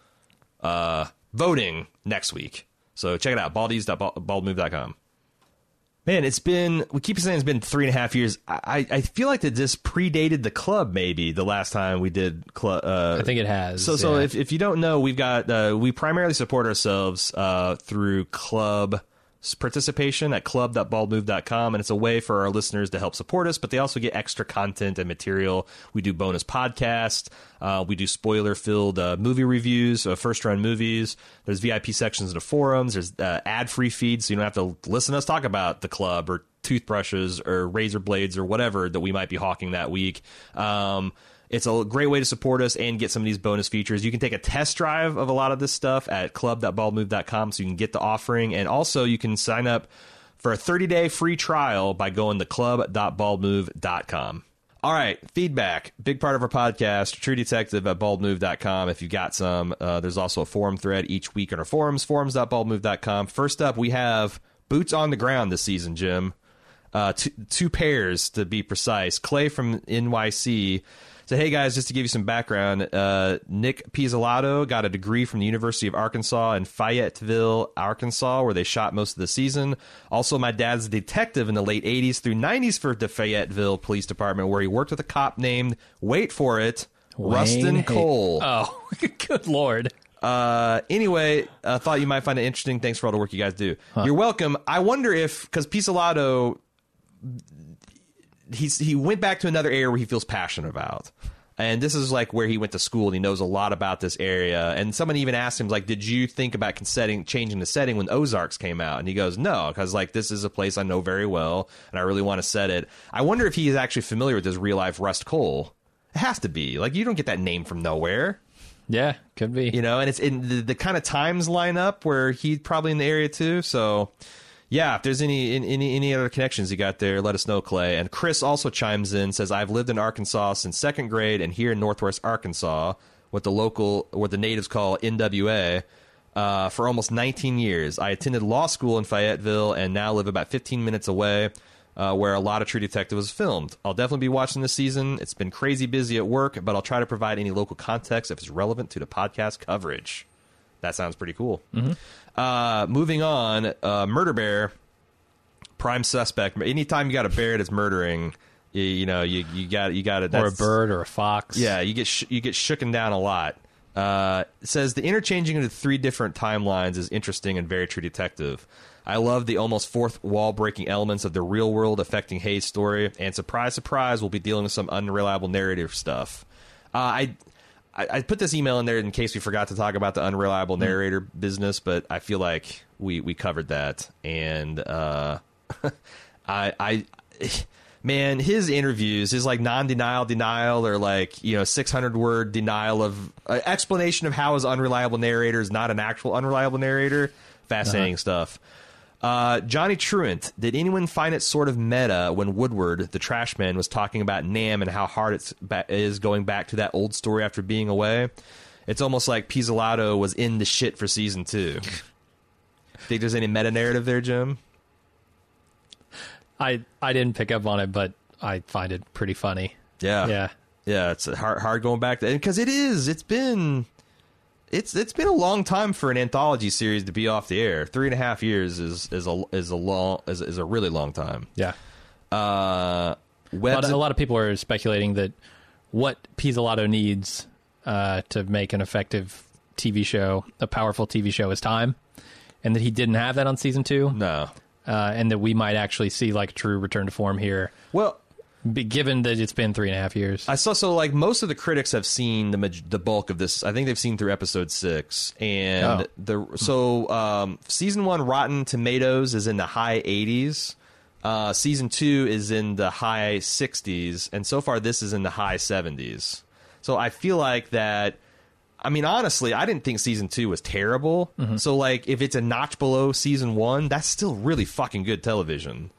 uh, voting next week. So check it out, baldies.baldmove.com. Man, it's been, we keep saying it's been three and a half years. I, I feel like that this predated the club, maybe the last time we did club. Uh, I think it has. so, so if, if you don't know, we've got, uh, we primarily support ourselves uh, through club participation at club.baldmove.com and it's a way for our listeners to help support us but they also get extra content and material. We do bonus podcasts. Uh, we do spoiler filled uh, movie reviews uh, first run movies. There's vip sections in the forums. There's uh, ad free feeds so you don't have to listen to us talk about the club or toothbrushes or razor blades or whatever that we might be hawking that week. Um, it's a great way to support us and get some of these bonus features. You can take a test drive of a lot of this stuff at club.baldmove.com so you can get the offering. And also, you can sign up for a 30 day free trial by going to club.baldmove.com. All right, feedback. Big part of our podcast, True Detective at baldmove.com. If you've got some, uh, there's also a forum thread each week on our forums, forums.baldmove.com. First up, we have boots on the ground this season, Jim. Uh, two, two pairs to be precise. Clay from NYC so, hey guys, just to give you some background, uh, Nick Pizzolatto got a degree from the University of Arkansas in Fayetteville, Arkansas, where they shot most of the season. Also, my dad's a detective in the late 80s through 90s for the Fayetteville Police Department, where he worked with a cop named, wait for it, Wayne Rustin Hay- Cole. Oh, (laughs) good lord. Uh, anyway, uh, thought you might find it interesting. Thanks for all the work you guys do. You're welcome. I wonder if because Pizzolatto, he's he went back to another area where he feels passionate about. And this is like where he went to school and he knows a lot about this area. And someone even asked him, like, did you think about setting, changing the setting when Ozarks came out? And he goes, no, because like this is a place I know very well and I really want to set it. I wonder if he is actually familiar with his real life Rust Cohle. It has to be. Like, you don't get that name from nowhere Yeah, could be. you know, and it's in the, the kind of times line up where he's probably in the area too. So, yeah, if there's any any any other connections you got there, let us know, Clay. And Chris also chimes in, says, "I've lived in Arkansas since second grade, and here in Northwest Arkansas, what the local what the natives call NWA." Uh, for almost 19 years, I attended law school in Fayetteville and now live about 15 minutes away, uh, where a lot of True Detective was filmed. I'll definitely be watching this season. It's been crazy busy at work, but I'll try to provide any local context if it's relevant to the podcast coverage. That sounds pretty cool. Uh, moving on, uh, Murder Bear, prime suspect. Anytime you got a bear that's murdering, you, you know you you got you got it. or a bird or a fox. Yeah, you get sh- you get shooken down a lot. Uh, it says the interchanging of the three different timelines is interesting and very true detective. I love the almost fourth wall breaking elements of the real world affecting Hays' story, and surprise, surprise, we'll be dealing with some unreliable narrative stuff. Uh, I, I I put this email in there in case we forgot to talk about the unreliable narrator business, but I feel like we we covered that, and uh, (laughs) I I (sighs) man, his interviews, his like non-denial denial or like you know 600 word denial of uh, explanation of how his unreliable narrator is not an actual unreliable narrator. Fascinating stuff. Uh, Johnny Truant, did anyone find it sort of meta when Woodward, the trash man, was talking about Nam and how hard it's ba- is going back to that old story after being away? It's almost like Pizzolatto was in the shit for season two. (laughs) Think there's any meta narrative there, Jim? I I didn't pick up on it, but I find it pretty funny. Yeah, Yeah. yeah. It's hard, hard going back because it is. It's been, it's it's been a long time for an anthology series to be off the air. Three and a half years is is a is a long is, is a really long time. Yeah. Uh, A lot, of, a lot of people are speculating that what Pizzolatto needs uh, to make an effective TV show, a powerful TV show, is time, and that he didn't have that on season two, no. uh, and that we might actually see like a true return to form here. Well, Given that it's been three and a half years. I saw so like most of the critics have seen the the bulk of this. I think they've seen through episode six, and Oh. the so um, season one Rotten Tomatoes is in the high eighties. Uh, season two is in the high sixties, and so far this is in the high seventies. So I feel like that. I mean, honestly, I didn't think season two was terrible. So like, if it's a notch below season one, that's still really fucking good television.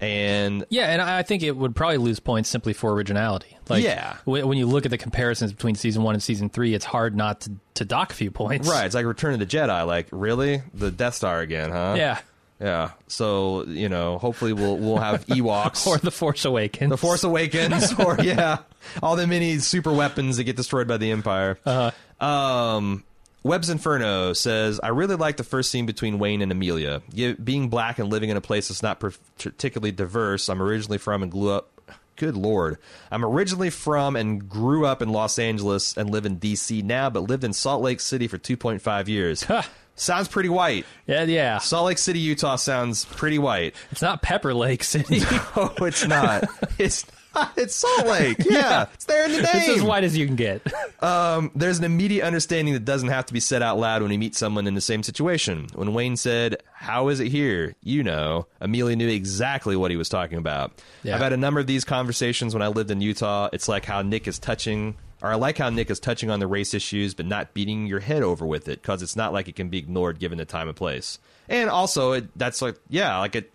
And Yeah, and I think it would probably lose points simply for originality. Like, Yeah. wh- when you look at the comparisons between season one and season three, it's hard not to, to dock a few points. Right, it's like Return of the Jedi. Like, really, the Death Star again, huh? Yeah. yeah. So you know, hopefully we'll we'll have (laughs) Ewoks Or The Force Awakens. the Force Awakens, (laughs) or yeah, all the mini super weapons that get destroyed by the Empire. Uh-huh. Um, Webb's Inferno says, I really like the first scene between Wayne and Amelia. Being black and living in a place that's not particularly diverse, I'm originally from and grew up. (laughs) Good lord. I'm originally from and grew up in Los Angeles and live in D.C. now, but lived in Salt Lake City for 2.5 years. Sounds pretty white. Yeah, yeah. Salt Lake City, Utah sounds pretty white. It's not Pepper Lake City. (laughs) Oh, it's not. (laughs) it's (laughs) It's Salt Lake. Yeah, it's there in the name. it's as white as you can get. (laughs) Um, there's an immediate understanding that doesn't have to be said out loud when you meet someone in the same situation. When Wayne said, How is it here? You know, Amelia knew exactly what he was talking about. Yeah. I've had a number of these conversations when I lived in Utah. It's like how Nick is touching, or I like how Nick is touching on the race issues, but not beating your head over with it, because it's not like it can be ignored given the time and place. And also, it, that's like, yeah, like it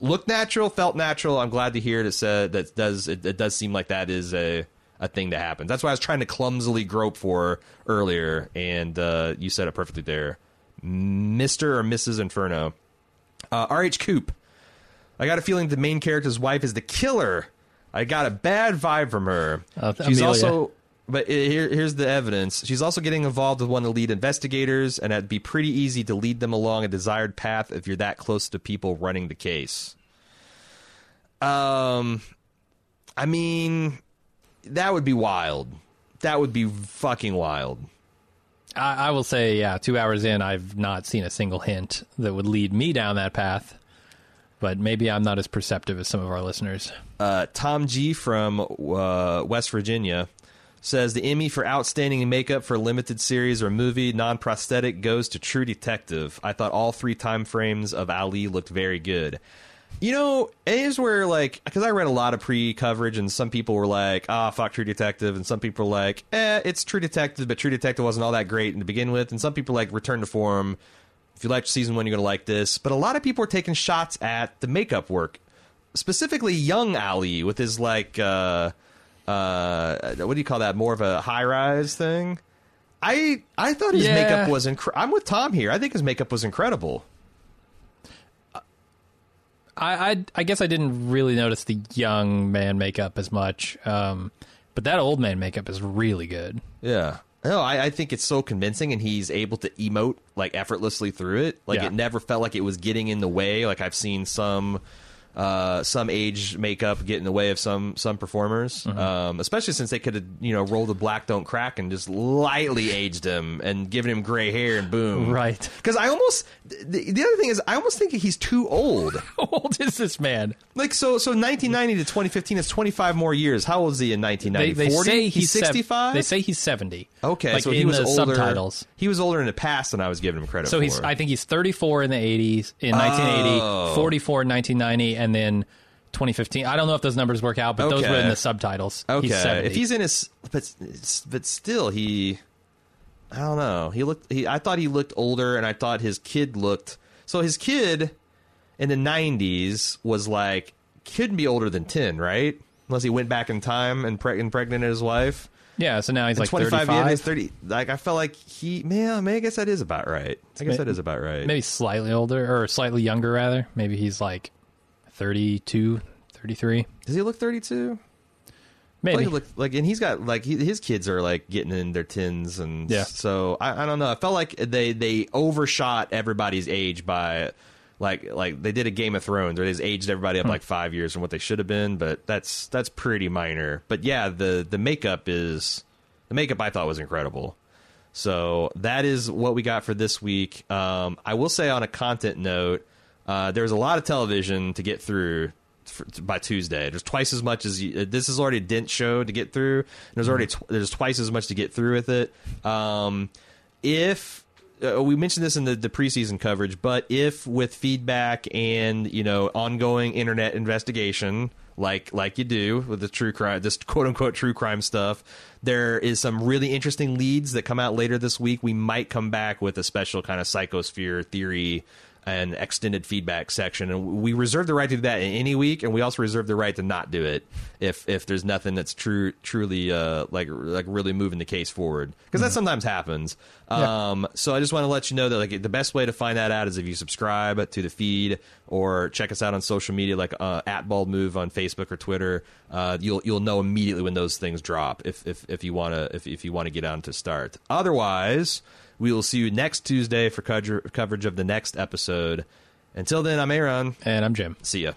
looked natural, felt natural. I'm glad to hear it said that does it, it does seem like that is a a thing that happens. That's why I was trying to clumsily grope for earlier, and uh, you said it perfectly there, Mister or Mrs. Inferno. Uh, R.H. Coop. I got a feeling the main character's wife is the killer. I got a bad vibe from her. Uh, She's Amelia. also, but here, here's the evidence. She's also getting involved with one of the lead investigators, and it'd be pretty easy to lead them along a desired path if you're that close to people running the case. Um, I mean, that would be wild. That would be fucking wild. I, I will say, yeah, two hours in, I've not seen a single hint that would lead me down that path. But maybe I'm not as perceptive as some of our listeners. uh, Tom G from uh, West Virginia says the Emmy for outstanding makeup for a limited series or movie non-prosthetic goes to True Detective. I thought all three time frames of Ali looked very good. You know, it is where like because I read a lot of pre-coverage and some people were like, "Ah, fuck True Detective," and some people were like, "Eh, it's True Detective," but True Detective wasn't all that great to begin with, and some people like return to form. If you liked season one, you're gonna like this. But a lot of people are taking shots at the makeup work specifically young Ali with his like uh uh what do you call that more of a high rise thing I I thought his Yeah. makeup was incre- I'm with Tom here I think his makeup was incredible I, I, I guess I didn't really notice the young man makeup as much. Um, but that old man makeup is really good. yeah no I, I think it's so convincing and he's able to emote like effortlessly through it like Yeah. it never felt like it was getting in the way like I've seen some uh, some age makeup get in the way of some some performers, Mm-hmm. um, especially since they could have you know rolled the black don't crack and just lightly aged him and given him gray hair and boom, Right. Because I almost the, the other thing is I almost think he's too old. (laughs) How old is this man? Like so, so 1990 to 2015 is 25 more years. How old is he in 1990? they 40? say he's, sev- 65. They say he's 70. okay, like so he was older. subtitles. He was older in the past than I was giving him credit So for. he's I think he's 34 in the 80s in 1980, Oh. 44 in 1990 and then 2015. I don't know if those numbers work out, but those were in the subtitles. Okay, He's 70. if he's in his, but but still, he, I don't know. He looked. He, I thought he looked older, and I thought his kid looked. So his kid in the '90s was like couldn't be older than ten, right? Unless he went back in time and preg- impregnated his wife. yeah, so now he's And like 25 35. years, 30. Like I felt like he, man. I, mean, I guess that is about right. I guess may- that is about right. maybe slightly older or slightly younger rather. Maybe he's like 32, 33. Does he look 32? Maybe. Like, like, and he's got like he, his kids are like getting in their tins, and Yeah. So I, I don't know. I felt like they they overshot everybody's age by like like they did a Game of Thrones where they just aged everybody up Hmm. like five years from what they should have been. But that's that's pretty minor. But yeah, the the makeup is the makeup I thought was incredible. So that is what we got for this week. Um, I will say on a content note, uh, there was a lot of television to get through for, by Tuesday. There's twice as much as you, uh, this is already a dense show to get through. There's already tw- there's twice as much to get through with it. Um, if uh, we mentioned this in the, the preseason coverage, but if with feedback and you know ongoing internet investigation, like like you do with the true crime, this quote unquote true crime stuff, there is some really interesting leads that come out later this week. We might come back with a special kind of psychosphere theory and extended feedback section, and we reserve the right to do that in any week, and we also reserve the right to not do it if if there's nothing that's true truly uh, like like really moving the case forward because that sometimes happens. Yeah. Um, so I just want to let you know that like the best way to find that out is if you subscribe to the feed or check us out on social media like uh, at Bald Move on Facebook or Twitter. Uh, you'll you'll know immediately when those things drop if if, if you want to if, if you want to get on to start. Otherwise, we will see you next Tuesday for coverage of the next episode. Until then, I'm Aaron. And I'm Jim. See ya.